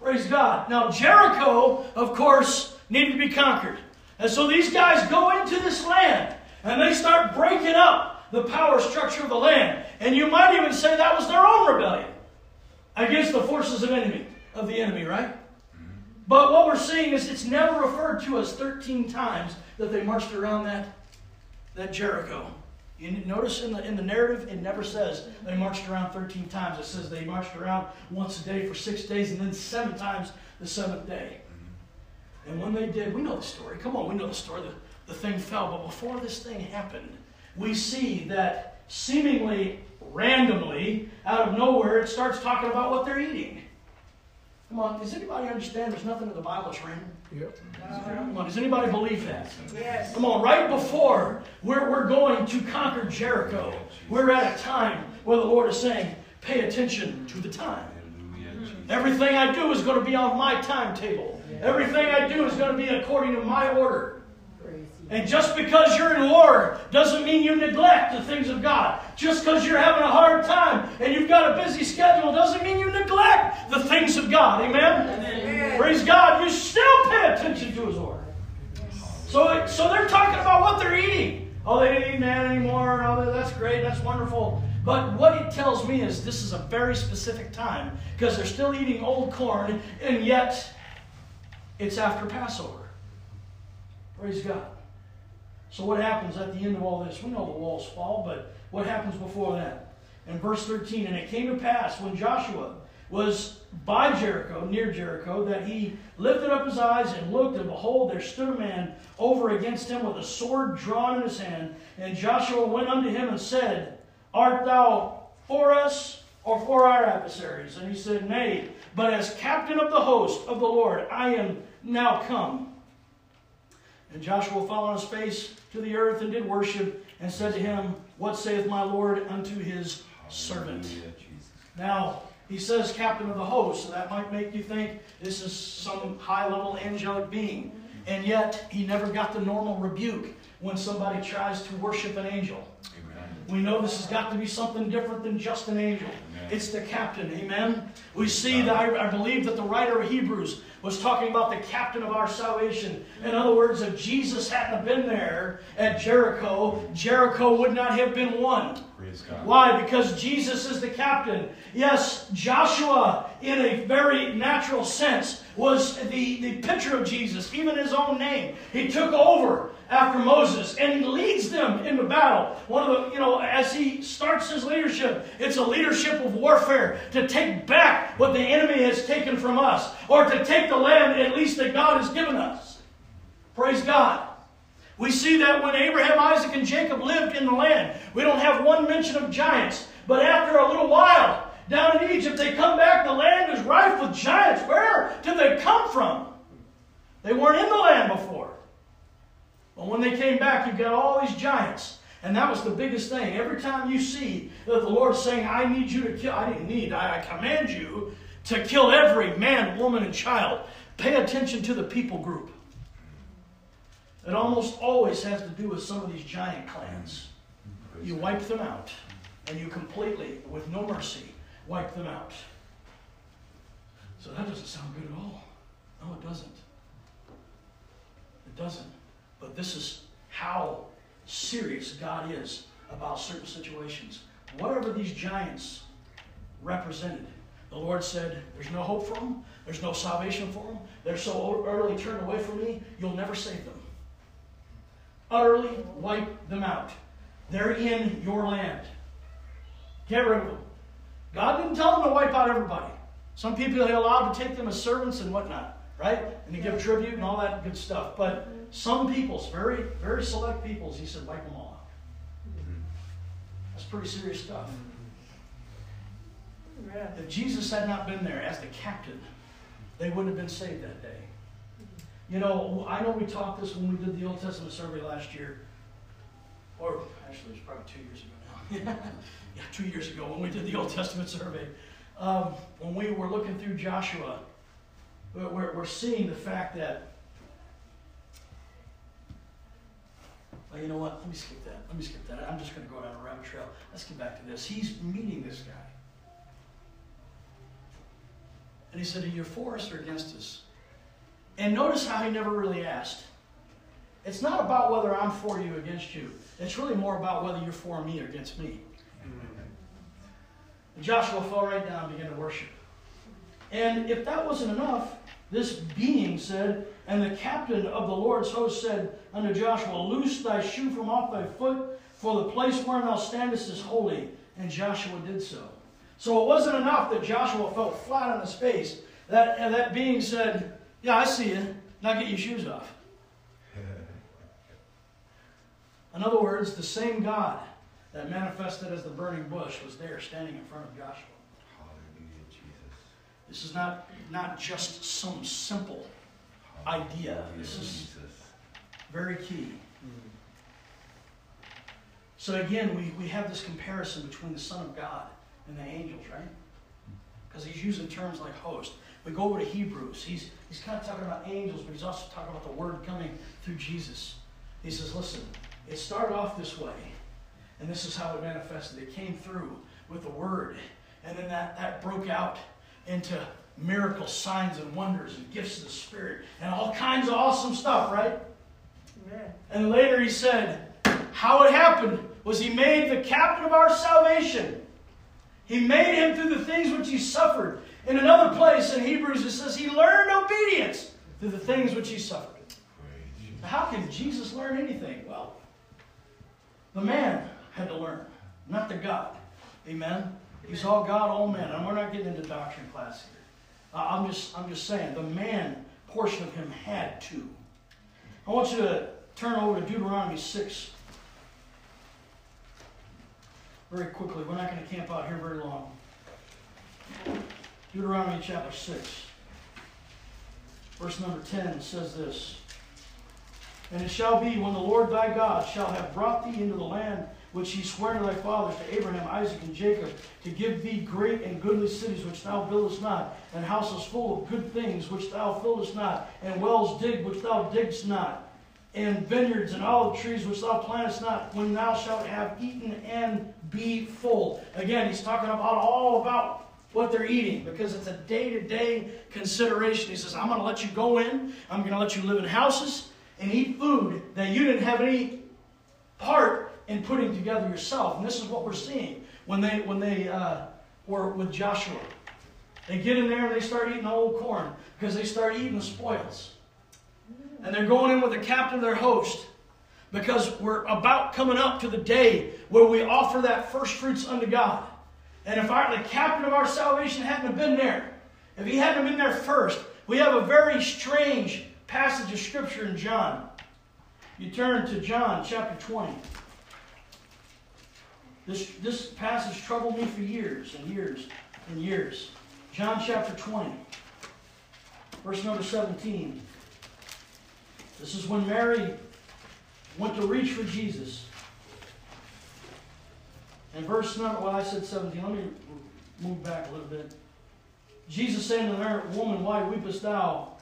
Praise God. Now, Jericho, of course, needed to be conquered. And so these guys go into this land and they start breaking up the power structure of the land. And you might even say that was their own rebellion against the forces of enemy of the enemy, right? But what we're seeing is it's never referred to as 13 times that they marched around that, that Jericho. You notice in the, in the narrative, it never says they marched around 13 times. It says they marched around once a day for six days and then seven times the seventh day. And when they did, we know the story. Come on, we know the story. The, the thing fell. But before this thing happened, we see that seemingly randomly, out of nowhere, it starts talking about what they're eating. Come on, does anybody understand there's nothing in the Bible that's random? Yep. Uh, come on, does anybody believe that? Yes. Come on, right before we're, we're going to conquer Jericho, we're at a time where the Lord is saying, pay attention to the time. Everything I do is going to be on my timetable. Everything I do is going to be according to my order. And just because you're in war doesn't mean you neglect the things of God. Just because you're having a hard time and you've got a busy schedule doesn't mean you neglect the things of God. Amen? Amen. Praise God. You still pay attention to His Word. So, so they're talking about what they're eating. Oh, they didn't eat man anymore. Oh, that's great. That's wonderful. But what it tells me is this is a very specific time because they're still eating old corn, and yet it's after Passover. Praise God. So what happens at the end of all this? We know the walls fall, but what happens before that? In verse 13, and it came to pass when Joshua was by Jericho, near Jericho, that he lifted up his eyes and looked, and behold, there stood a man over against him with a sword drawn in his hand. And Joshua went unto him and said, Art thou for us or for our adversaries? And he said, Nay, but as captain of the host of the Lord, I am now come. And Joshua fell on his face to the earth and did worship, and said to him, What saith my Lord unto his servant? Now, he says captain of the host, so that might make you think this is some high level angelic being. And yet, he never got the normal rebuke when somebody tries to worship an angel. We know this has got to be something different than just an angel. It's the captain, amen? We see that, I, I believe that the writer of Hebrews was talking about the captain of our salvation. In other words, if Jesus hadn't been there at Jericho, Jericho would not have been won. Why? Because Jesus is the captain. Yes, Joshua, in a very natural sense, was the, the picture of Jesus, even his own name. He took over after Moses and he leads them into battle. One of the, you know, as he starts his leadership, it's a leadership of warfare to take back what the enemy has taken from us or to take the land at least that God has given us. Praise God. We see that when Abraham, Isaac, and Jacob lived in the land, we don't have one mention of giants. But after a little while, down in Egypt. They come back, the land is rife with giants. Where did they come from? They weren't in the land before. But when they came back, you've got all these giants. And that was the biggest thing. Every time you see that the Lord's saying, I need you to kill, I didn't need, I, I command you to kill every man, woman, and child. Pay attention to the people group. It almost always has to do with some of these giant clans. You wipe them out, and you completely, with no mercy, wipe them out. So that doesn't sound good at all. No, it doesn't. It doesn't. But this is how serious God is about certain situations. Whatever these giants represented, the Lord said, There's no hope for them, there's no salvation for them, they're so utterly turned away from me, you'll never save them. Utterly wipe them out. They're in your land. Get rid of them. God didn't tell them to wipe out everybody. Some people he allowed to take them as servants and whatnot, right? And to give tribute and all that good stuff. But some peoples, very, very select peoples, he said, wipe them all out. That's pretty serious stuff. Yeah. If Jesus had not been there as the captain, they wouldn't have been saved that day. You know, I know we talked this when we did the Old Testament survey last year, or actually, it was probably two years ago now. yeah, two years ago when we did the Old Testament survey. Um, when we were looking through Joshua, we're, we're seeing the fact that. Well, you know what? Let me skip that. Let me skip that. I'm just going to go down a rabbit trail. Let's get back to this. He's meeting this guy. And he said, Are you for us or against us? And notice how he never really asked. It's not about whether I'm for you or against you. It's really more about whether you're for me or against me. And Joshua fell right down and began to worship. And if that wasn't enough, this being said, And the captain of the Lord's host said unto Joshua, Loose thy shoe from off thy foot, for the place wherein thou standest is holy. And Joshua did so. So it wasn't enough that Joshua fell flat on his face. That, and that being said, Yeah, I see you. Now get your shoes off. In other words, the same God that manifested as the burning bush was there standing in front of Joshua. Hallelujah, Jesus. This is not, not just some simple idea. This is Jesus. very key. So again, we, we have this comparison between the Son of God and the angels, right? Because he's using terms like host. We go over to Hebrews. He's, he's kind of talking about angels, but he's also talking about the word coming through Jesus. He says, listen, it started off this way, and this is how it manifested. It came through with the word, and then that, that broke out into miracles, signs, and wonders, and gifts of the Spirit, and all kinds of awesome stuff, right? Yeah. And later he said, how it happened was he made the captain of our salvation. He made him through the things which he suffered. In another place in Hebrews it says he learned obedience through the things which he suffered. Praise how can Jesus learn anything? Well, the man had to learn, not the God. Amen. He's all God, all man. And we're not getting into doctrine class here. I'm just, I'm just saying the man portion of him had to. I want you to turn over to Deuteronomy 6 very quickly. We're not going to camp out here very long. Deuteronomy chapter 6, verse number 10 says this And it shall be when the Lord thy God shall have brought thee into the land which he sware to thy fathers, to Abraham, Isaac, and Jacob, to give thee great and goodly cities which thou buildest not, and houses full of good things which thou fillest not, and wells digged which thou diggest not, and vineyards and olive trees which thou plantest not, when thou shalt have eaten and be full. Again, he's talking about all about what they're eating because it's a day to day consideration. He says, I'm going to let you go in, I'm going to let you live in houses and eat food that you didn't have any part in putting together yourself. And this is what we're seeing when they, when they uh, were with Joshua. They get in there and they start eating the old corn because they start eating the spoils. And they're going in with the captain of their host because we're about coming up to the day where we offer that first fruits unto God. And if our, the captain of our salvation hadn't been there, if he hadn't been there first, we have a very strange passage of scripture in John. You turn to John chapter 20. This, this passage troubled me for years and years. and years. John chapter 20, verse number 17. This is when Mary went to reach for Jesus. And verse number, well, I said 17. Let me move back a little bit. Jesus saying to her, Woman, why weepest thou?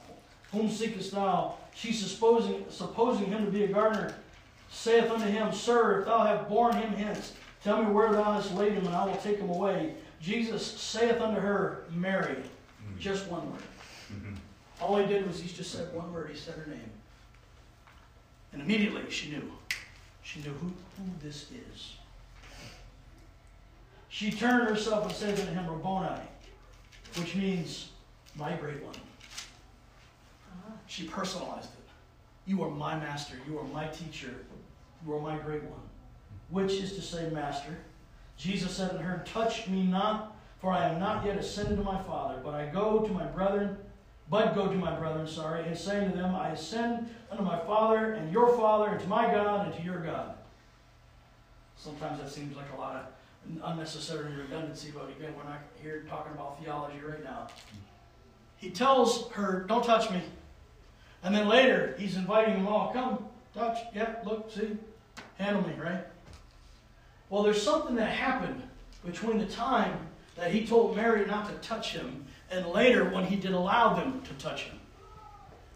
Whom seekest thou? She supposing, supposing him to be a gardener, saith unto him, Sir, if thou have borne him hence, tell me where thou hast laid him, and I will take him away. Jesus saith unto her, Mary. Mm-hmm. Just one word. All he did was he just said one word. He said her name. And immediately she knew. She knew who, who this is. She turned herself and said unto him, Rabboni, which means my great one. Ah. She personalized it. You are my master. You are my teacher. You are my great one. Which is to say, master. Jesus said unto her, Touch me not, for I am not yet ascended to my Father, but I go to my brethren, but go to my brethren, sorry, and saying to them, I ascend unto my Father and your Father, and to my God and to your God. Sometimes that seems like a lot of unnecessary redundancy, but again, we're not here talking about theology right now. He tells her, Don't touch me. And then later, he's inviting them all, Come, touch, yeah, look, see, handle me, right? Well, there's something that happened between the time that he told Mary not to touch him and later when he did allow them to touch him.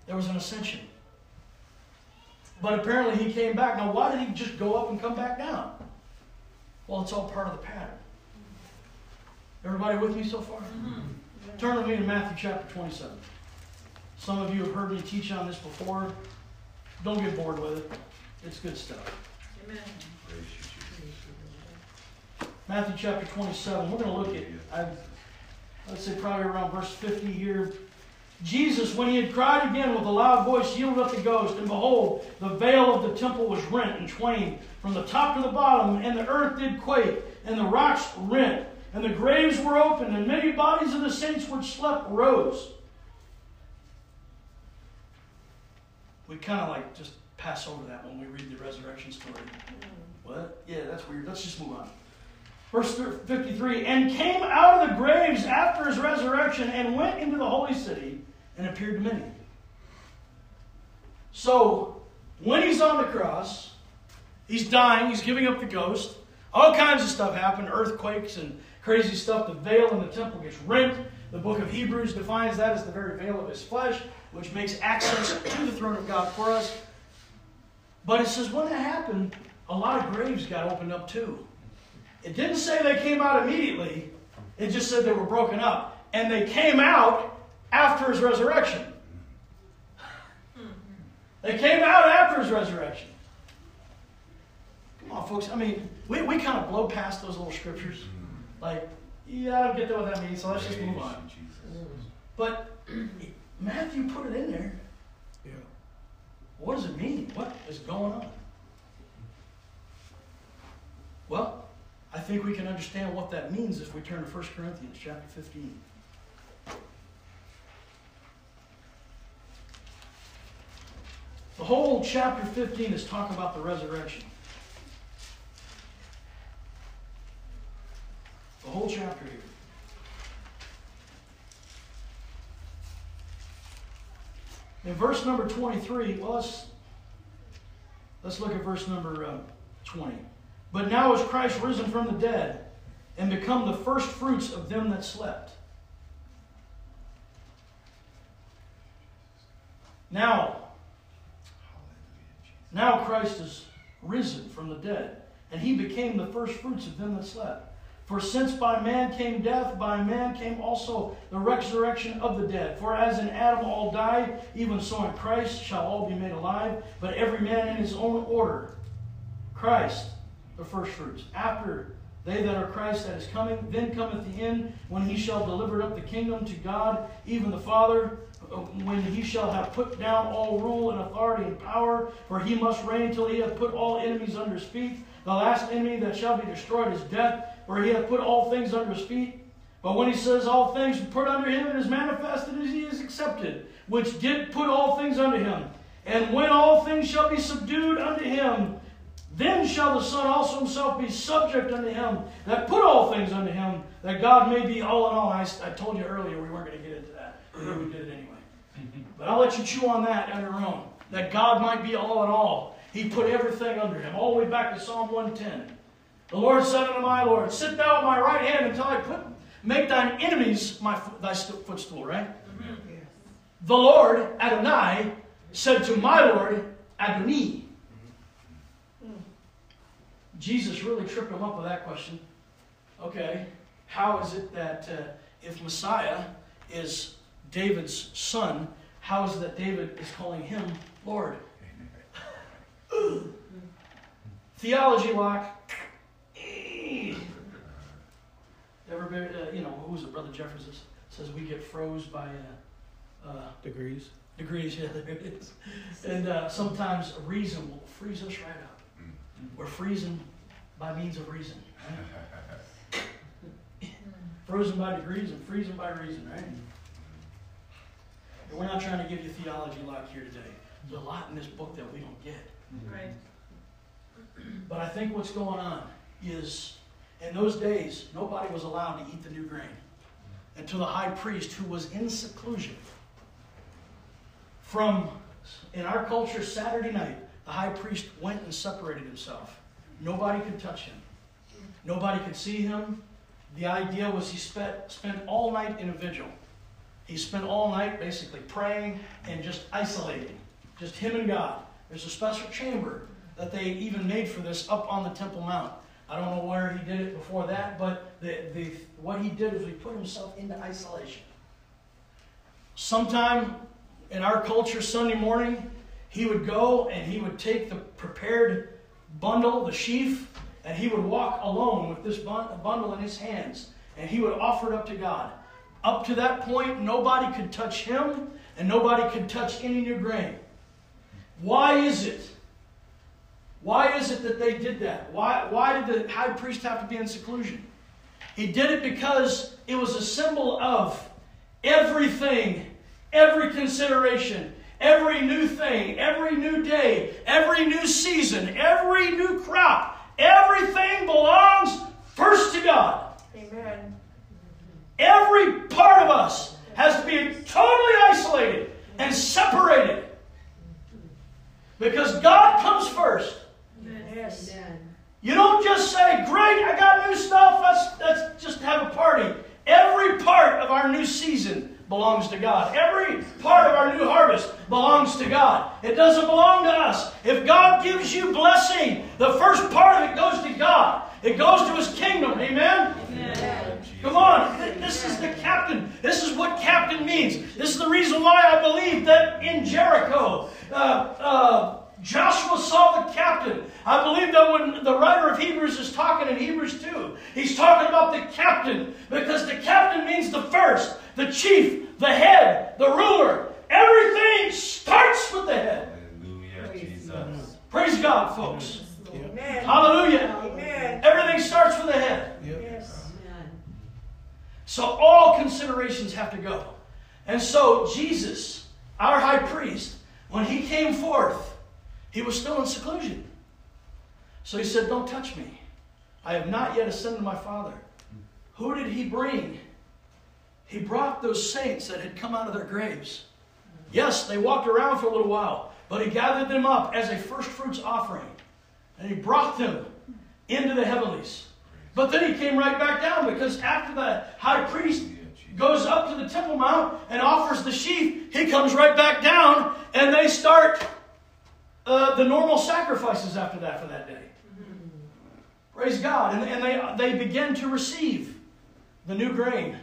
There was an ascension. But apparently he came back. Now, why did he just go up and come back down? Well, it's all part of the pattern. Everybody with me so far? Mm-hmm. Turn with me to Matthew chapter 27. Some of you have heard me teach on this before. Don't get bored with it. It's good stuff. Amen. Matthew chapter 27. We're going to look at, I, let's say, probably around verse 50 here. Jesus, when he had cried again with a loud voice, yielded up the ghost, and behold, the veil of the temple was rent in twain from the top to the bottom, and the earth did quake, and the rocks rent, and the graves were opened, and many bodies of the saints which slept rose. We kind of like just pass over that when we read the resurrection story. Mm. What? Yeah, that's weird. Let's just move on. Verse 53 And came out of the graves after his resurrection and went into the holy city and appeared to many. So, when he's on the cross, he's dying, he's giving up the ghost. All kinds of stuff happen earthquakes and crazy stuff. The veil in the temple gets rent. The book of Hebrews defines that as the very veil of his flesh, which makes access to the throne of God for us. But it says when that happened, a lot of graves got opened up too. It didn't say they came out immediately, it just said they were broken up. And they came out after his resurrection. They came out after his resurrection. Come on, folks. I mean, we, we kind of blow past those little scriptures. Like, yeah, I don't get what that means, so let's just move on. But Matthew put it in there. Yeah. What does it mean? What is going on? Well, I think we can understand what that means if we turn to 1 Corinthians chapter 15. The whole chapter 15 is talking about the resurrection. The whole chapter here. In verse number 23, well, let's, let's look at verse number uh, 20. But now is Christ risen from the dead and become the first fruits of them that slept. Now, now Christ is risen from the dead, and he became the first fruits of them that slept. For since by man came death, by man came also the resurrection of the dead. For as in Adam all die, even so in Christ shall all be made alive, but every man in his own order. Christ, the first fruits. After they that are Christ that is coming, then cometh the end, when he shall deliver up the kingdom to God, even the Father, uh, when he shall have put down all rule and authority and power, for he must reign till he hath put all enemies under his feet. The last enemy that shall be destroyed is death, where he hath put all things under his feet. But when he says all things put under him, it is manifested as he is accepted, which did put all things under him. And when all things shall be subdued unto him, Then shall the Son also himself be subject unto him that put all things unto him, that God may be all in all. I, I told you earlier we weren't going to get into that. but we did it anyway. But I'll let you chew on that on your own. That God might be all in all. He put everything under him, all the way back to Psalm 110. The Lord said unto my Lord, Sit thou at my right hand until I put make thine enemies my thy footstool, right? The Lord, Adonai, said to my Lord, Adoni. Jesus really tripped him up with that question. Okay, how is it that uh, if Messiah is David's son, how is it that David is calling him Lord? Theology lock. Ever been, uh, you know, who was it, Brother Jeffers says we get froze by uh, uh, Degrees. degrees, yeah, there it is. And uh, sometimes a reason will freeze us right up. We're freezing by means of reason. right? Frozen by degrees and freezing by reason, right? And we're not trying to give you theology lock here today. There's a lot in this book that we don't get. Right. But I think what's going on is in those days, nobody was allowed to eat the new grain until the high priest, who was in seclusion from, in our culture, Saturday night, the high priest went and separated himself. Nobody could touch him, nobody could see him. The idea was he spent, spent all night in a vigil. He spent all night basically praying and just isolating, just him and God. There's a special chamber that they even made for this up on the Temple Mount. I don't know where he did it before that, but the, the, what he did was he put himself into isolation. Sometime in our culture, Sunday morning, he would go and he would take the prepared bundle, the sheaf, and he would walk alone with this bundle in his hands, and he would offer it up to God. Up to that point, nobody could touch him, and nobody could touch any new grain. Why is it? Why is it that they did that? Why, why did the high priest have to be in seclusion? He did it because it was a symbol of everything, every consideration, every new thing, every new day, every new season, every new crop, everything belongs first to God. Amen. Every part of us has to be totally isolated and separated. Because God comes first. Yes. You don't just say, Great, I got new stuff, let's, let's just have a party. Every part of our new season belongs to God. Every part of our new harvest belongs to God. It doesn't belong to us. If God gives you blessing, the first part of it goes to God. It goes to His kingdom. Amen? Come on, this is the captain. This is what captain means. This is the reason why I believe that in Jericho, uh, uh, Joshua saw the captain. I believe that when the writer of Hebrews is talking in Hebrews 2, he's talking about the captain because the captain means the first, the chief, the head, the ruler. Everything starts with the head. Hallelujah, Jesus. Praise God, folks. Amen. Hallelujah. Amen. Everything starts with the head. Yes. So all considerations have to go. And so Jesus, our high priest, when he came forth, he was still in seclusion. So he said, Don't touch me. I have not yet ascended to my Father. Who did he bring? He brought those saints that had come out of their graves. Yes, they walked around for a little while, but he gathered them up as a first fruits offering. And he brought them into the heavenlies. But then he came right back down because after the high priest goes up to the Temple Mount and offers the sheaf, he comes right back down and they start uh, the normal sacrifices after that for that day. Praise God. And, and they, they begin to receive the new grain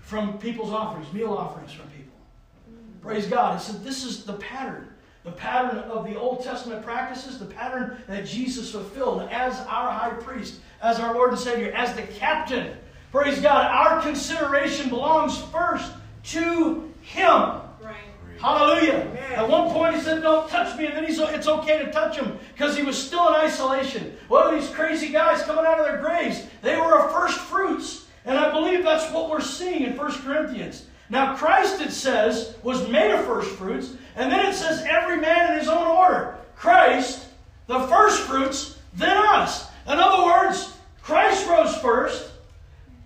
from people's offerings, meal offerings from people. Praise God. And so this is the pattern. The pattern of the Old Testament practices, the pattern that Jesus fulfilled as our high priest, as our Lord and Savior, as the captain. Praise God. Our consideration belongs first to Him. Hallelujah. Amen. At one point he said, Don't touch me. And then he's, it's okay to touch him because he was still in isolation. What are these crazy guys coming out of their graves? They were a first fruits. And I believe that's what we're seeing in 1 Corinthians. Now, Christ, it says, was made of first fruits. And then it says, every man in his own order. Christ The first fruits, then us. In other words, Christ rose first,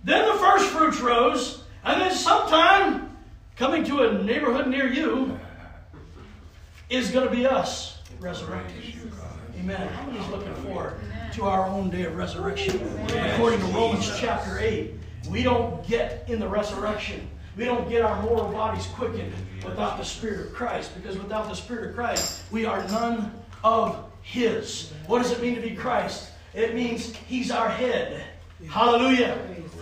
then the first fruits rose, and then sometime coming to a neighborhood near you is going to be us resurrected. Amen. How many is looking forward to our own day of resurrection? According to Romans chapter 8, we don't get in the resurrection. We don't get our mortal bodies quickened without the Spirit of Christ, because without the Spirit of Christ, we are none of His. What does it mean to be Christ? It means He's our head. Hallelujah.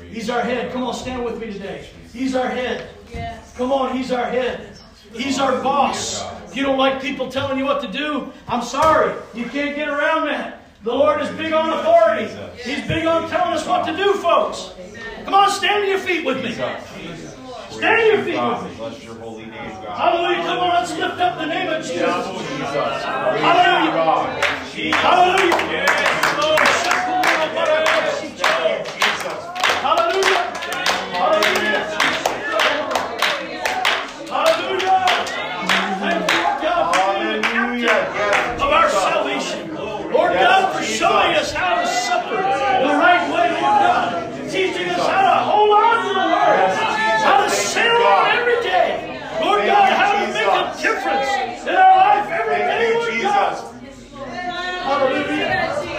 He's our head. Come on, stand with me today. He's our head. Come on, He's our head. He's our boss. If you don't like people telling you what to do, I'm sorry. You can't get around that. The Lord is big on authority. He's big on telling us what to do, folks. Come on, stand to your feet with me. Stand to your feet with me. bless your holy name, God. Hallelujah. Come on, let's lift up the name of. Jesus. Hallelujah. Hallelujah. Showing us how to suffer the right way, Lord God. Teaching us how to hold on to the Word. How to sail on every day. Lord God, how to make a difference in our life every day, Lord God. Jesus. Hallelujah.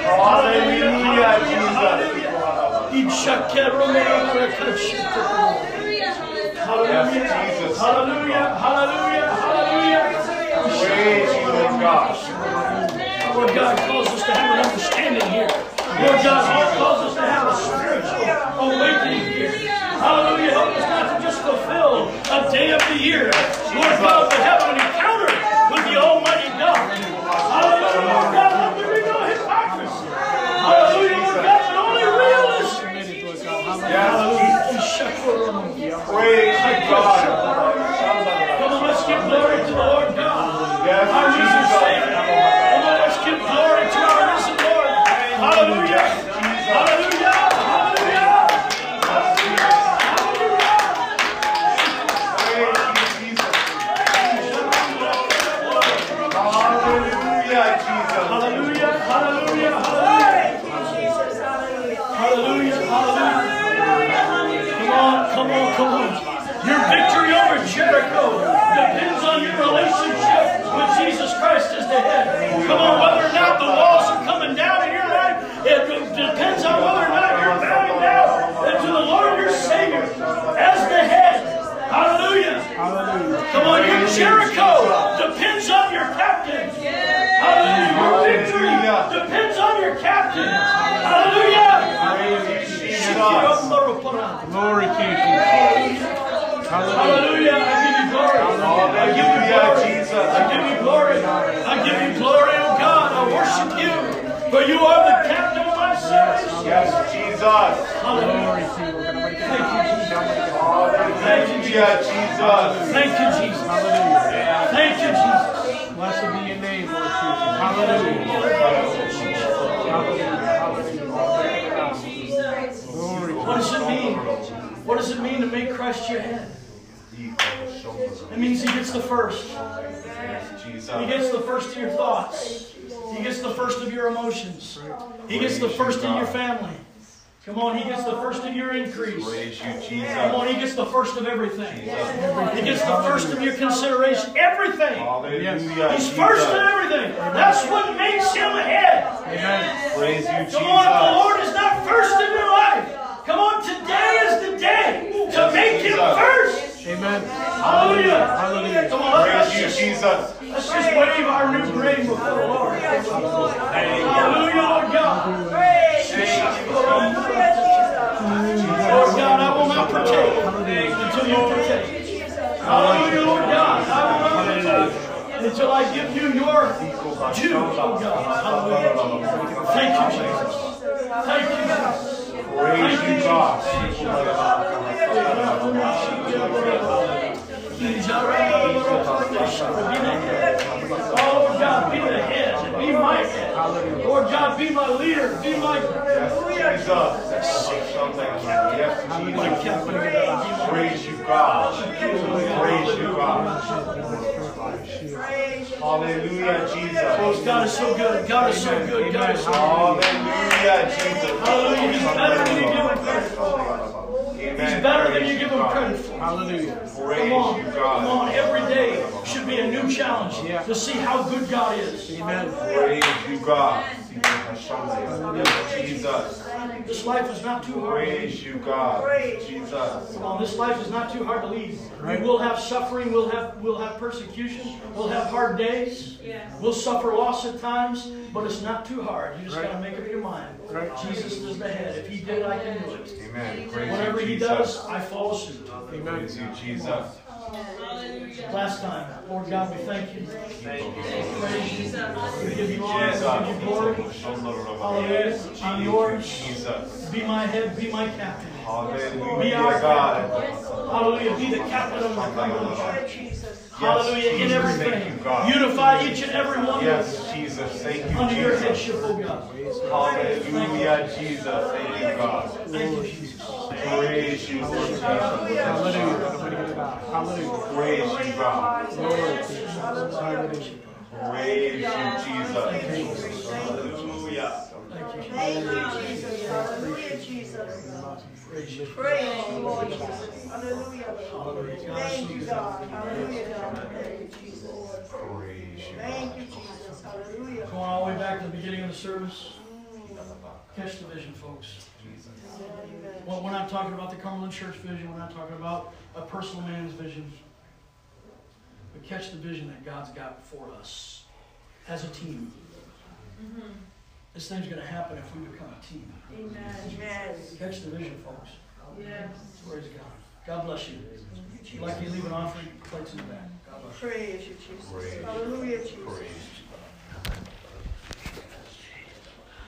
Hallelujah, Hallelujah. Hallelujah. Yes, Jesus. Hallelujah. Hallelujah. Hallelujah. Praise you, Lord God. Lord God us to have an understanding here. Lord God calls us to have a spiritual awakening here. Hallelujah. Help us not to just fulfill a day of the year. Lord God, but have an encounter with the Almighty God. Hallelujah. Lord God, let there be no hypocrisy. Hallelujah. Lord God, but only realism. Yes, praise you, God. Come on, let's give glory to the Lord God. Yes, Jesus. Savior. Come on, let's give glory to our risen Lord. Hallelujah. Hallelujah. Hallelujah. Praise you, Jesus. Hallelujah, Jesus. Hallelujah. Hallelujah. Hallelujah. Jesus, hallelujah. Hallelujah. Hallelujah. Come on, come on, come on. Your victory over Jericho depends on your relationship with Jesus Christ as the head. Come on, whether or not the walls are coming down in your life, it depends on whether or not you're bowing down to the Lord your Savior as the head. Hallelujah. Come on, your Jericho depends on your captain. Hallelujah. Your victory depends on your captain. Hallelujah. Glory to you. Hallelujah. Hallelujah. I give you glory. I give you glory. I give you glory, oh God. I worship you. For you are the captain of my salvation. Yes, Jesus. Hallelujah. Glory to you. We're going to make Thank you, Jesus. Jesus. Thank you, Jesus. Hallelujah. Thank you, Jesus. Blessed be your name, Lord Jesus. Hallelujah. Hallelujah. What does it mean? What does it mean to make Christ your head? It means he gets the first. He gets the first of your thoughts. He gets the first of your emotions. He gets the first of your family. Come on, he gets the first of your increase. Praise you, Jesus. Come on, he gets the first of everything. He gets the first of your consideration. Everything. He's first in everything. That's what makes him ahead. Amen. Praise you, Come on, if the. Lord is not first in your life, come on, today is the day to make him first. Amen. Hallelujah. Hallelujah. Come on, let's Praise you, Jesus. let's just wave our new grain before the Lord. Hallelujah, Lord God. Lord God, I will not partake until you partake. Hallelujah, Lord God. I will not partake until I give you your due, oh God. Hallelujah. Thank you, Jesus. Thank you, Jesus. Praise you, God. Oh, Lord God, be the head. Be my head. Lord God, be my leader. Be my Yes, Jesus. Yes, Jesus. Praise you, God. Praise you, God. Hallelujah, Jesus. Folks, God is so good. God is so good. God is so good. Hallelujah, Jesus. Hallelujah. He's better than you give him credit for. He's better than Praise you give him credit for. Hallelujah. Come on, come on. Every day should be a new challenge to see how good God is. Amen. Praise you, God. Jesus. This life is not too hard. to lead. Praise you, God. Jesus. Come this life is not too hard to lead. We will have suffering. We'll have we'll have persecution. We'll have hard days. Yes. We'll suffer loss at times, but it's not too hard. You just Right. got to make up your mind. Right. Jesus is the head. If He did it, I can do it. Amen. Praise Whatever you, He does, I follow suit. Amen. Praise you, Jesus. Hallelujah. Last time, Lord God, we thank you. Praise you. We give you honor. Jesus. We give you glory. Hallelujah. I'm yours. Jesus. Be my head. Be my captain. Be Hallelujah, our God. captain. Hallelujah. Be the captain of the Cumberland Church. Jesus. Hallelujah. In everything. You, God. Unify each and every one of us Yes, Jesus. Thank you, under your Jesus. headship, oh God. Hallelujah, Jesus. Thank you, God. Thank you, Jesus. Praise you, Jesus. Hallelujah. Nobody get about. Hallelujah. Praise you, God. Glory to you. Hallelujah. Praise you, Jesus. Hallelujah. Thank you, Jesus. Thank you, Jesus. Hallelujah, Jesus. Praise you. Praise you, Lord Jesus. Hallelujah. Hallelujah. God is so Thank you, good. God. Hallelujah, God. Thank you, Jesus. Praise you. Thank you, Jesus. Hallelujah. Going all the way back to the beginning of the service. Catch the vision, folks. Amen. Well, we're not talking about the Cumberland Church vision. We're not talking about a personal man's vision. But catch the vision that God's got for us as a team. This thing's going to happen if we become a team. Amen. Amen. Catch the vision, folks. Yes. Praise God. God bless you. You'd like to leave an offering, plates in the back. God bless you. Praise you, Jesus. Praise. Hallelujah, Jesus. Praise